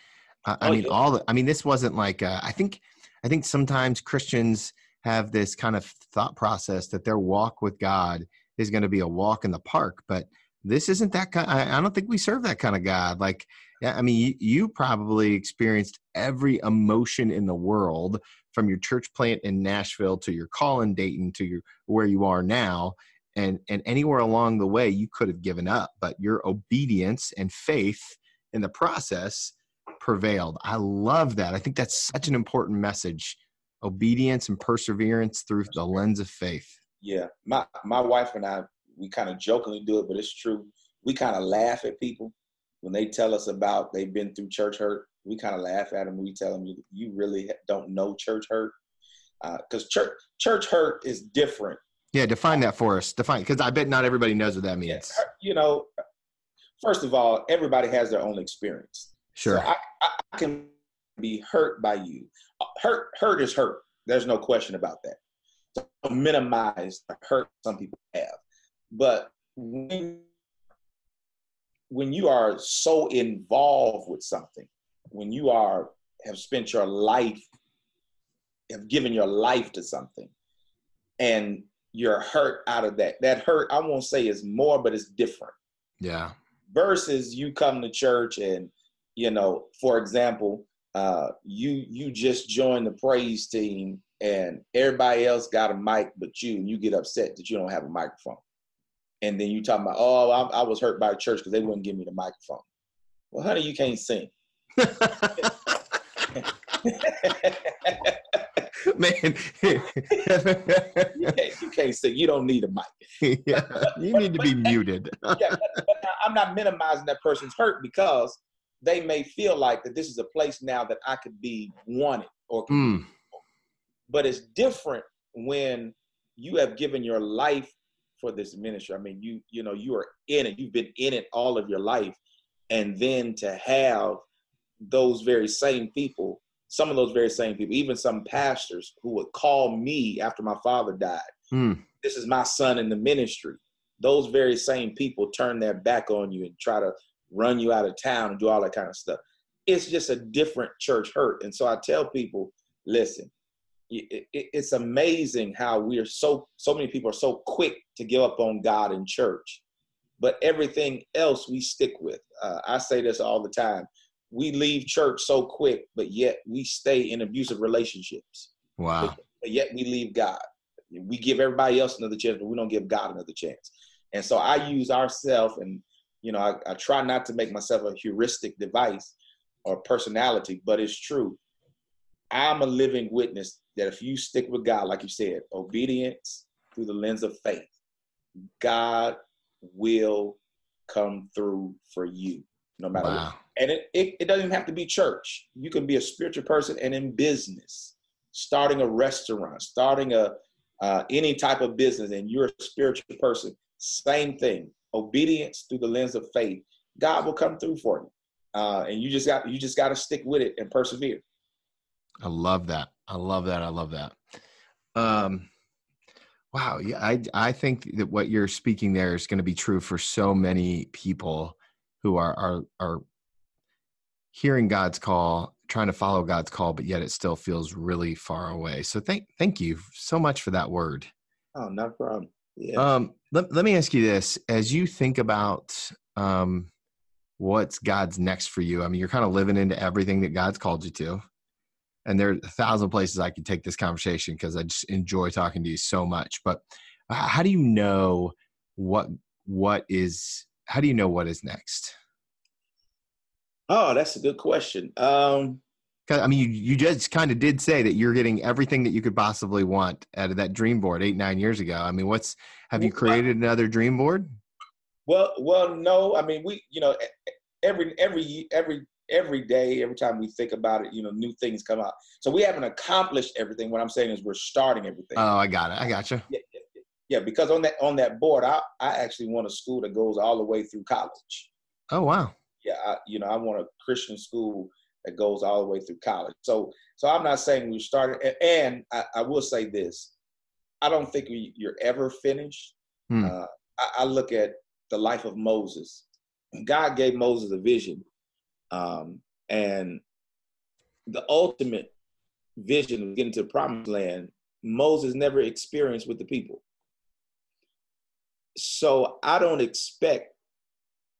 I oh, mean, yeah. all the. I mean, this wasn't like. Uh, I think. I think sometimes Christians have this kind of thought process that their walk with God is going to be a walk in the park, but this isn't that kind. I, I don't think we serve that kind of God. Like, I mean, you, you probably experienced every emotion in the world from your church plant in Nashville to your call in Dayton to your where you are now. And, and anywhere along the way you could have given up but your obedience and faith in the process prevailed i love that i think that's such an important message obedience and perseverance through the lens of faith. Yeah, my my wife and I we kind of jokingly do it, but it's true. We kind of laugh at people when they tell us about they've been through church hurt. We kind of laugh at them. We tell them you, you really don't know church hurt because uh, church church hurt is different. Yeah, define that for us. Define because I bet not everybody knows what that means. Yeah, you know, first of all, everybody has their own experience. Sure, so I, I can be hurt by you hurt hurt is hurt. There's no question about that. So minimize the hurt some people have, but when when you are so involved with something, when you are have spent your life, have given your life to something, and you're hurt out of that. That hurt, I won't say is more, but it's different. Yeah. Versus you come to church and, you know, for example, uh, you you just joined the praise team and everybody else got a mic but you and you get upset that you don't have a microphone and then you talk about oh I, I was hurt by the church because they wouldn't give me the microphone well honey you can't sing <laughs> man you, can't, you can't sing you don't need a mic <laughs> yeah you need to be muted <laughs> yeah, but i'm not minimizing that person's hurt because they may feel like that this is a place now that I could be wanted or mm. but it's different when you have given your life for this ministry. I mean, you you know, you are in it. You've been in it all of your life. And then to have those very same people, some of those very same people, even some pastors who would call me after my father died. Mm. This is my son in the ministry. Those very same people turn their back on you and try to run you out of town and do all that kind of stuff. It's just a different church hurt. And so I tell people, listen, it's amazing how we are so so many people are so quick to give up on God and church, but everything else we stick with. Uh, I say this all the time. We leave church so quick, but yet we stay in abusive relationships. Wow. But, but yet we leave God. We give everybody else another chance, but we don't give God another chance. And so I use ourselves and you know, I, I try not to make myself a heuristic device or personality, but it's true. I'm a living witness that if you stick with God, like you said, obedience through the lens of faith, God will come through for you no matter wow. what. And it, it, it, doesn't have to be church. You can be a spiritual person and in business, starting a restaurant, starting a uh, any type of business, and you're a spiritual person. Same thing obedience through the lens of faith, God will come through for you. Uh, and you just got you just got to stick with it and persevere. I love that. I love that. I love that. Um, wow. Yeah, I I think that what you're speaking there is going to be true for so many people who are are are hearing God's call, trying to follow God's call, but yet it still feels really far away. So thank thank you so much for that word. Oh, no problem. Yeah. Um, let, let me ask you this as you think about um, what's God's next for you, I mean, you're kind of living into everything that God's called you to. And there are a thousand places I could take this conversation because I just enjoy talking to you so much. But how do you know what what is how do you know what is next? Oh, that's a good question. Um, I mean, you, you just kind of did say that you're getting everything that you could possibly want out of that dream board eight, nine years ago. I mean, what's, have you created another dream board? Well, well, no. I mean, we, you know, every every every every day, every time we think about it, you know, new things come out. So we haven't accomplished everything. What I'm saying is we're starting everything. Oh, I got it. I got you. Yeah, yeah, because on that on that board, I I actually want a school that goes all the way through college. Oh wow. Yeah, I, you know, I want a Christian school that goes all the way through college. So so I'm not saying we started, and I, I will say this: I don't think we, you're ever finished. Hmm. Uh, I, I look at the life of Moses. God gave Moses a vision um, and the ultimate vision of getting to the promised land, Moses never experienced with the people. So I don't expect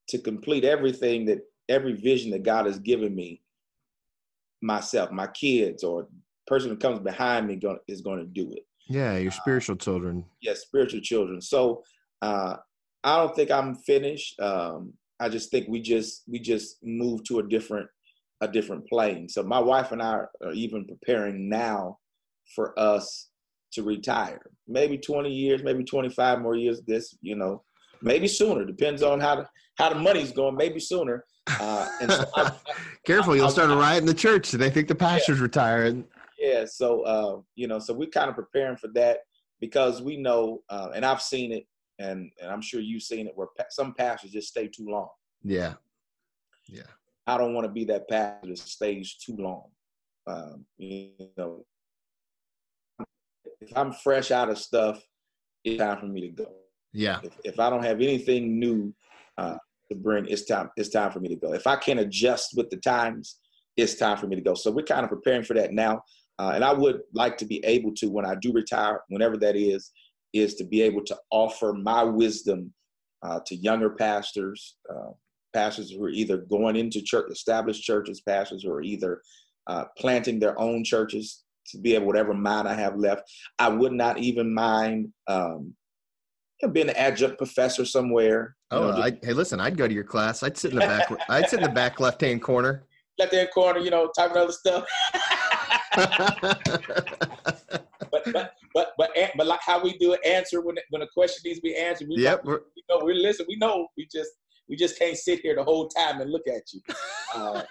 to complete everything that every vision that God has given me myself, my kids, or person who comes behind me is going to do it. Yeah, your uh, spiritual uh, children. Yes, yeah, spiritual children. So uh, I don't think I'm finished. Um, I just think we just we just moved to a different a different plane. So my wife and I are even preparing now for us to retire. Maybe 20 years, maybe 25 more years. This, you know, maybe sooner. Depends on how the how the money's going. Maybe sooner. Uh, and so I, <laughs> Careful, I, you'll I, start a riot in the church. They think the pastor's yeah. retiring. Yeah. So uh, you know, so we're kind of preparing for that because we know, uh, and I've seen it and and I'm sure you've seen it where pa- some pastors just stay too long. Yeah, yeah. I don't want to be that pastor that stays too long. Um, you know, if I'm fresh out of stuff, it's time for me to go. Yeah. If, if I don't have anything new uh, to bring, it's time. It's time for me to go. If I can't adjust with the times, it's time for me to go. So we're kind of preparing for that now. Uh, and I would like to be able to, when I do retire, whenever that is, is to be able to offer my wisdom uh, to younger pastors, uh, pastors who are either going into church, established churches, pastors who are either uh, planting their own churches to be able whatever mind I have left. I would not even mind um, being an adjunct professor somewhere. Oh, know, I, hey, listen, I'd go to your class. I'd sit in the back. <laughs> I'd sit in the back left hand corner. Left hand corner, you know, type of other stuff. <laughs> but but but but but like how we do it, answer when when a question needs to be answered. We yep, we know we listen. We know we just we just can't sit here the whole time and look at you. Uh,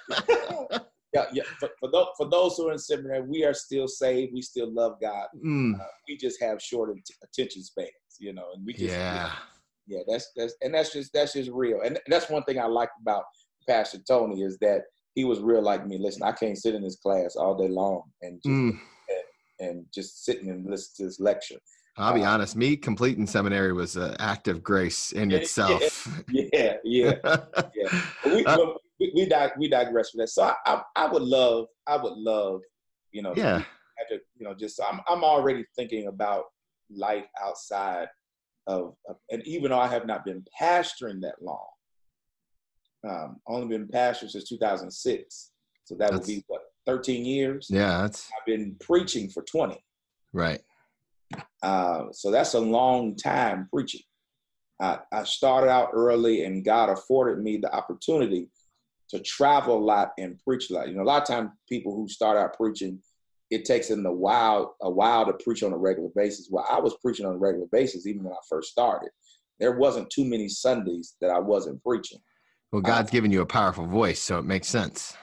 <laughs> yeah, yeah. For, for, those for those who are in seminary, we are still saved. We still love God. Mm. Uh, we just have short attention spans, you know, and we just yeah. yeah, that's that's and that's just that's just real. And that's one thing I like about Pastor Tony is that he was real like me. Listen, I can't sit in this class all day long and just, mm. and, and, just sitting and listen to this lecture. I'll be uh, honest. Me completing seminary was an act of grace in <laughs> yeah, itself. Yeah, yeah, <laughs> yeah. We, uh, we, we, dig, we digress from that. So I, I, I, would love, I would love, you know, yeah, to, you know, just I'm, I'm already thinking about life outside of, of, and even though I have not been pastoring that long, um, only been pastor since 2006. So that that's, would be what 13 years. Yeah, that's. I've been preaching for 20. Right. Uh, so that's a long time preaching. I, I started out early, and God afforded me the opportunity to travel a lot and preach a lot. You know, a lot of times people who start out preaching, it takes them a while a while to preach on a regular basis. Well, I was preaching on a regular basis even when I first started. There wasn't too many Sundays that I wasn't preaching. Well, God's uh, given you a powerful voice, so it makes sense.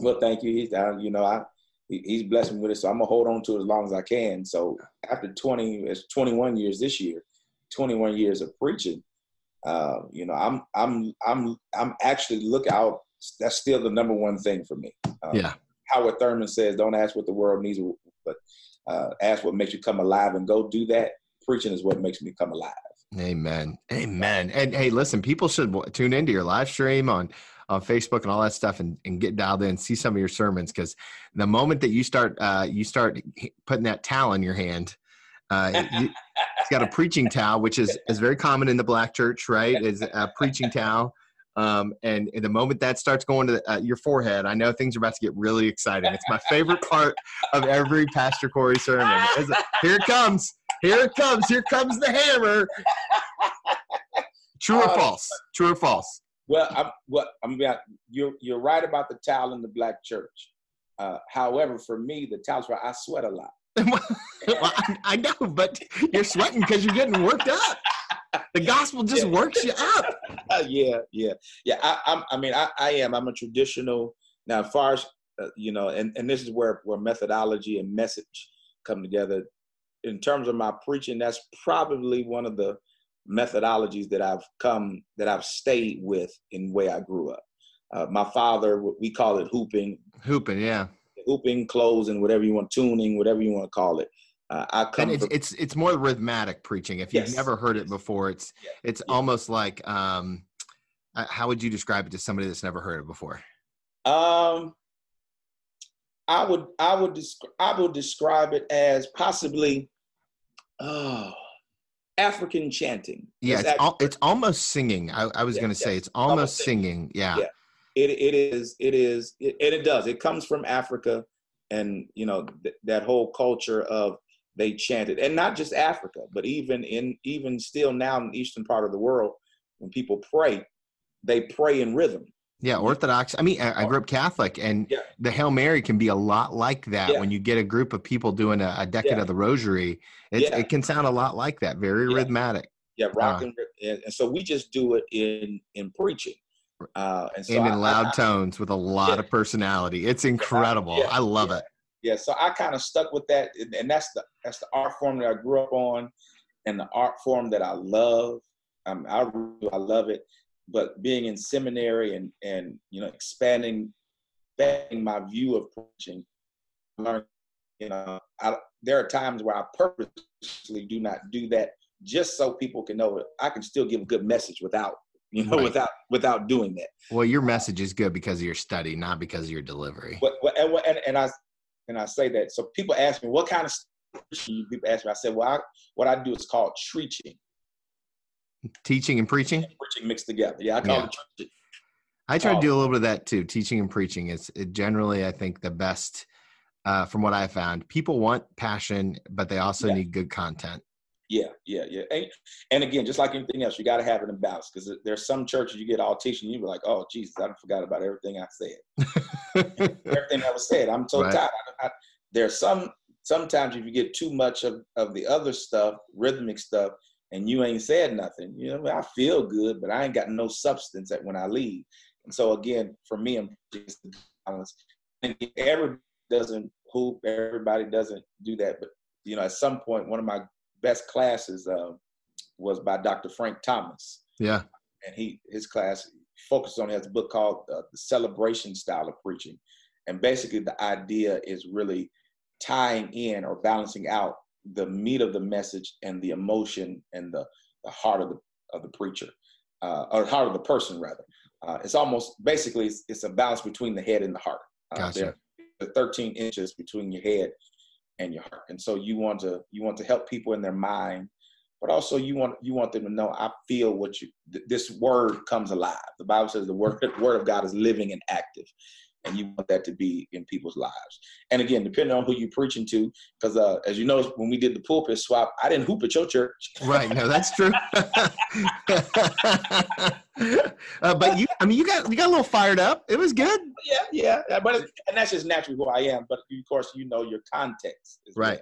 Well, thank you. He's, uh, you know, I he's blessed me with it, so I'm gonna hold on to it as long as I can. So after 20, it's 21 years this year, 21 years of preaching. Uh, you know, I'm I'm I'm I'm actually look out. That's still the number one thing for me. Um, yeah. Howard Thurman says, "Don't ask what the world needs, but uh, ask what makes you come alive, and go do that." Preaching is what makes me come alive. Amen. Amen. And hey, listen, people should tune into your live stream on on Facebook and all that stuff and, and get dialed in, see some of your sermons. Cause the moment that you start, uh, you start putting that towel in your hand, uh, you, it's got a preaching towel, which is, is very common in the black church, right? Is a preaching towel. Um, and, and, the moment that starts going to uh, your forehead, I know things are about to get really exciting. It's my favorite part of every Pastor Corey sermon. Here it comes. Here it comes. Here comes the hammer. True or uh, false? True or false? Well, I'm what I'm about. You're you're right about the towel in the black church. Uh, however, for me, the towels where I sweat a lot. <laughs> well, I, I, know, but you're sweating because you're getting worked up. The gospel just yeah. works you up. <laughs> yeah, yeah, yeah. I, I'm, I mean, I, I am. I'm a traditional. Now, as far as uh, you know, and, and this is where where methodology and message come together. In terms of my preaching, that's probably one of the methodologies that I've come that I've stayed with in the way I grew up. Uh, my father, we call it whooping. Whooping, yeah. Whooping, closing, whatever you want, tuning, whatever you want to call it. Uh, I come. And it's, from, it's it's more rhythmic preaching. If you've never heard it before, it's yeah. it's yeah. almost like um, uh, how would you describe it to somebody that's never heard it before? Um, I would I would describe I would describe it as possibly, oh, African chanting. Yeah, it's, al- it's almost singing. I, I was yeah, going to say it's almost, almost singing. singing. Yeah. yeah. It, it is it is it, and it does. It comes from Africa, and you know th- that whole culture of they chanted, and not just Africa, but even in even still now in the eastern part of the world, when people pray, they pray in rhythm. Yeah, Orthodox. I mean, I, I grew up Catholic, and yeah. the Hail Mary can be a lot like that. Yeah. When you get a group of people doing a, a decade yeah. of the Rosary, it, it can sound a lot like that. Very rhythmic. Yeah, rock uh, and, and so we just do it in in preaching. Uh, and, so and in I, loud I, tones with a lot of personality. It's incredible. I love it. Yeah, so I kind of stuck with that, and that's the that's the art form that I grew up on, and the art form that I love. Um, I I love it but being in seminary and and you know expanding, expanding my view of preaching, learn you know I, there are times where I purposely do not do that just so people can know it. I can still give a good message without you know right. without without doing that. Well, your message is good because of your study, not because of your delivery. But, and, and, and I and I say that so people ask me what kind of people ask me. I said, well, I, what I do is called treaching. Teaching and preaching? preaching mixed together. Yeah, I call yeah. it preaching. I try to do a little bit of that too. Teaching and preaching is generally, I think, the best uh, from what I found. People want passion, but they also yeah. need good content. Yeah, yeah, yeah. And, and again, just like anything else, you got to have it in balance because there's some churches you get all teaching, you be like, oh, Jesus, I forgot about everything I said. <laughs> everything that was said. I'm so right. tired. I, I, there's some, sometimes if you get too much of, of the other stuff, rhythmic stuff, and you ain't said nothing. You know, I feel good, but I ain't got no substance that when I leave. And so again, for me, I'm just the balance. And everybody doesn't whoop, everybody doesn't do that. But you know, at some point, one of my best classes uh, was by Dr. Frank Thomas. Yeah. And he his class focused on his book called uh, the Celebration Style of Preaching, and basically the idea is really tying in or balancing out the meat of the message and the emotion and the, the heart of the of the preacher uh, or heart of the person rather. Uh, it's almost basically it's, it's, a balance between the head and the heart. Uh, gotcha. There 13 inches between your head and your heart, and so you want to you want to help people in their mind, but also you want you want them to know I feel what you th- this word comes alive. The Bible says the word <laughs> word of God is living and active, and you want that to be in people's lives. And again, depending on who you're preaching to, because uh, as you know, when we did the pulpit swap, I didn't whoop at your church. Right. No, that's true. <laughs> <laughs> <laughs> uh, but you, I mean, you got you got a little fired up. It was good. Yeah, yeah. But and that's just naturally who I am. But of course, you know your context is right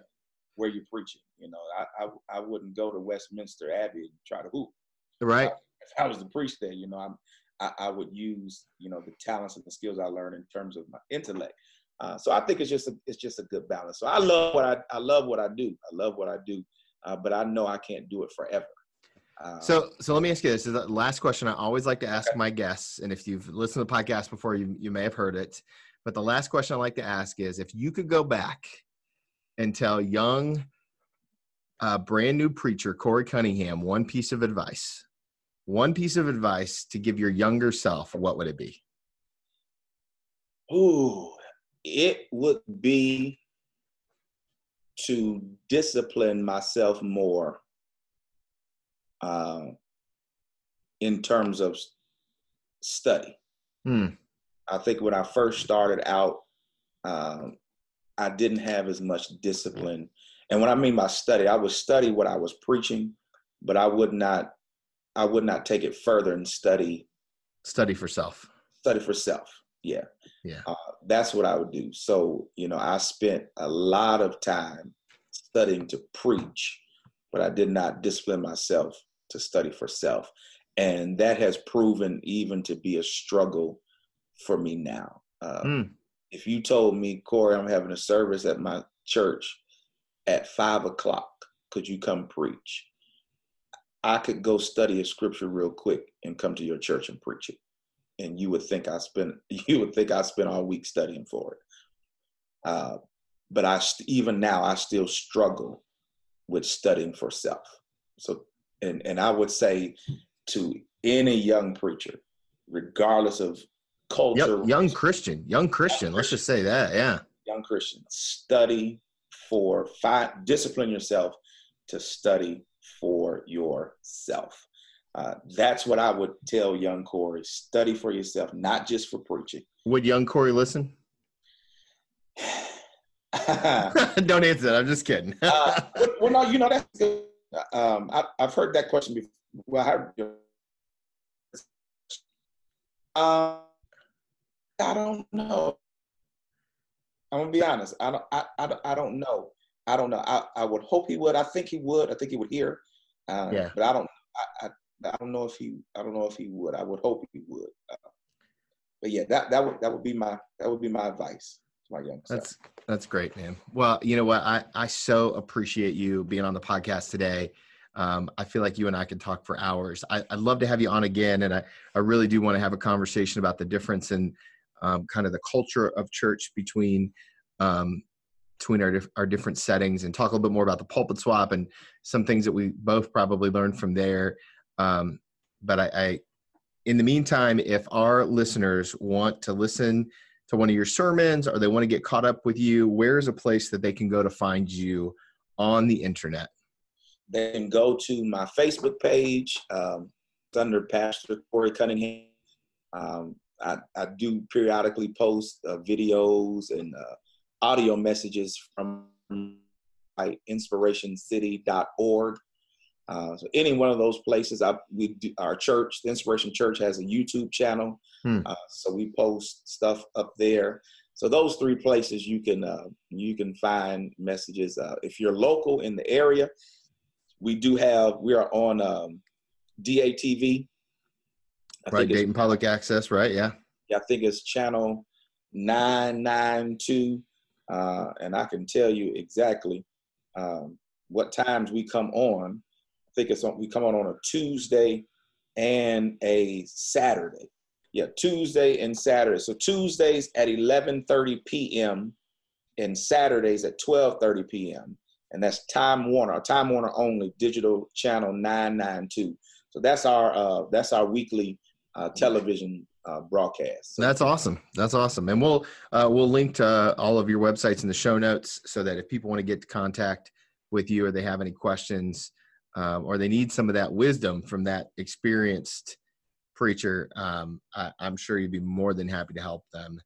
where, you're preaching. You know, I, I I wouldn't go to Westminster Abbey and try to whoop. Right. If I was the priest there, you know, I'm I, I, would use you know the talents and the skills I learned in terms of my intellect. Uh, so I think it's just a, it's just a good balance. So I love what I I love what I do. I love what I do, uh, but I know I can't do it forever. Um, so so let me ask you this: is the last question I always like to ask okay. my guests, and if you've listened to the podcast before, you you may have heard it. But the last question I like to ask is: if you could go back and tell young, uh, brand new preacher Corey Cunningham one piece of advice, one piece of advice to give your younger self, what would it be? Ooh, it would be to discipline myself more uh, in terms of study. Hmm. I think when I first started out, um, I didn't have as much discipline. And when I mean by study, I would study what I was preaching, but I would not I would not take it further and study. Study for self. Study for self. Yeah. Yeah. Uh, that's what I would do. So, you know, I spent a lot of time studying to preach, but I did not discipline myself to study for self. And that has proven even to be a struggle for me now. Uh, mm. If you told me, Corey, I'm having a service at my church at five o'clock, could you come preach? I could go study a scripture real quick and come to your church and preach it. And you would think I spent <laughs> you would think I spent all week studying for it. Uh, but I even now I still struggle with studying for self. So and and I would say to any young preacher, regardless of culture, yep, young Christian, young Christian, let's just say that, yeah, young Christian, study for find discipline yourself to study for yourself. Uh, that's what I would tell young Corey. Study for yourself, not just for preaching. Would young Corey listen? <sighs> <laughs> <laughs> Don't answer that. I'm just kidding. uh, well, no, you know that's good. Um, I, have heard that question before. Well, I, uh, I don't know. I'm gonna be honest. I don't. I, I, I don't know. I don't know. I, I would hope he would. I think he would. I think he would hear. Uh, yeah. But I don't. I, I, I don't know if he. I don't know if he would. I would hope he would. Uh, but yeah, that that would that would be my that would be my advice my young. That's that's great, man. Well, you know what? I I so appreciate you being on the podcast today. Um, I feel like you and I could talk for hours. I, would love to have you on again, and I, I really do want to have a conversation about the difference in um, kind of the culture of church between um, between our, our different settings and talk a little bit more about the pulpit swap and some things that we both probably learned from there. Um, but I, I, in the meantime, if our listeners want to listen to one of your sermons or they want to get caught up with you, where's a place that they can go to find you on the internet? They can go to my Facebook page. Um, under Pastor Corey Cunningham. Um, I, I, do periodically post uh, videos and uh, audio messages from inspirationcity.org. Uh, so any one of those places, I, we do, our church, the Inspiration Church, has a YouTube channel, hmm. uh, so we post stuff up there. So those three places you can uh, you can find messages. Uh, if you're local in the area, we do have we are on um, DATV. I right, Dayton Public Access, right? Yeah. Yeah, I think it's channel nine nine two uh, and I can tell you exactly um, what times we come on. Think it's on. We come on on a Tuesday and a Saturday. Yeah, Tuesday and Saturday. So Tuesdays at 11:30 p.m. and Saturdays at 12:30 p.m. And that's Time Warner, Time Warner only, digital channel 992. So that's our uh, that's our weekly uh, television uh, broadcast. That's awesome. That's awesome. And we'll uh, we'll link to uh, all of your websites in the show notes so that if people want to get to contact with you or they have any questions um, or they need some of that wisdom from that experienced preacher, um, I, am sure you'd be more than happy to help them.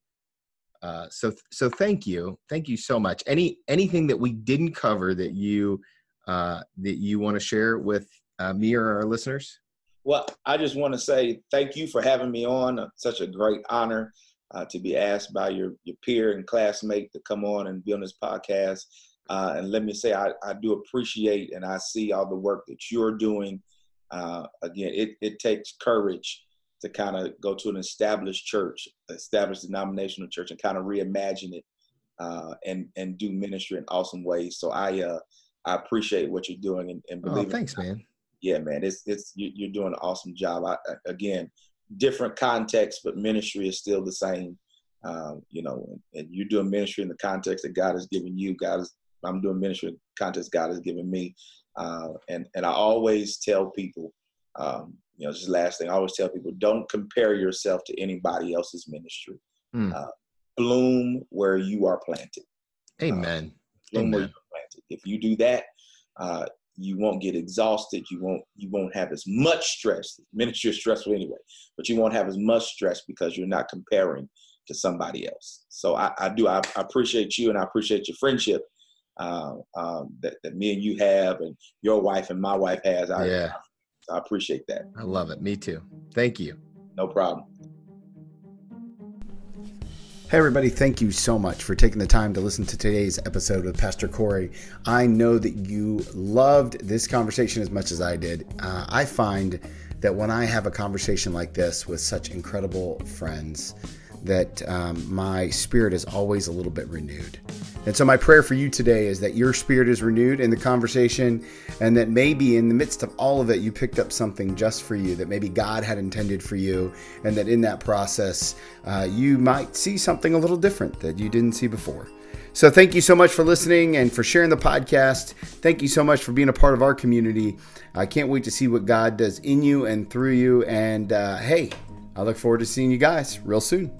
Uh, so so thank you, thank you so much. Any anything that we didn't cover that you uh, that you want to share with uh, me or our listeners? Well, I just want to say thank you for having me on. Uh, such a great honor uh, to be asked by your, your peer and classmate to come on and be on this podcast. Uh, and let me say, I, I do appreciate and I see all the work that you're doing. Uh, again, it, it takes courage to kind of go to an established church, established denominational church, and kind of reimagine it uh, and and do ministry in awesome ways. So I uh, I appreciate what you're doing and, and oh, believe. Oh, thanks, man yeah, man, it's it's you, are doing an awesome job. I, again, different context, but ministry is still the same. Um, you know, and, and, you're doing ministry in the context that God has given you. God is, I'm doing ministry context God has given me. Uh, and and I always tell people, um, you know, just last thing, I always tell people, don't compare yourself to anybody else's ministry. Mm. Uh, bloom where you are planted. Amen. Uh, bloom Amen. where you're planted. If you do that, uh, you won't get exhausted you won't you won't have as much stress ministry is stressful anyway but you won't have as much stress because you're not comparing to somebody else so i, I do I, I, appreciate you and i appreciate your friendship uh, um, that, that me and you have and your wife and my wife has I, yeah. I, I appreciate that. I love it. Me too. Thank you. No problem. Hey, everybody, thank you so much for taking the time to listen to today's episode with Pastor Corey. I know that you loved this conversation as much as I did. Uh, I find that when I have a conversation like this with such incredible friends, that um, my spirit is always a little bit renewed. And so, my prayer for you today is that your spirit is renewed in the conversation, and that maybe in the midst of all of it, you picked up something just for you that maybe God had intended for you, and that in that process, uh, you might see something a little different that you didn't see before. So, thank you so much for listening and for sharing the podcast. Thank you so much for being a part of our community. I can't wait to see what God does in you and through you. And uh, hey, I look forward to seeing you guys real soon.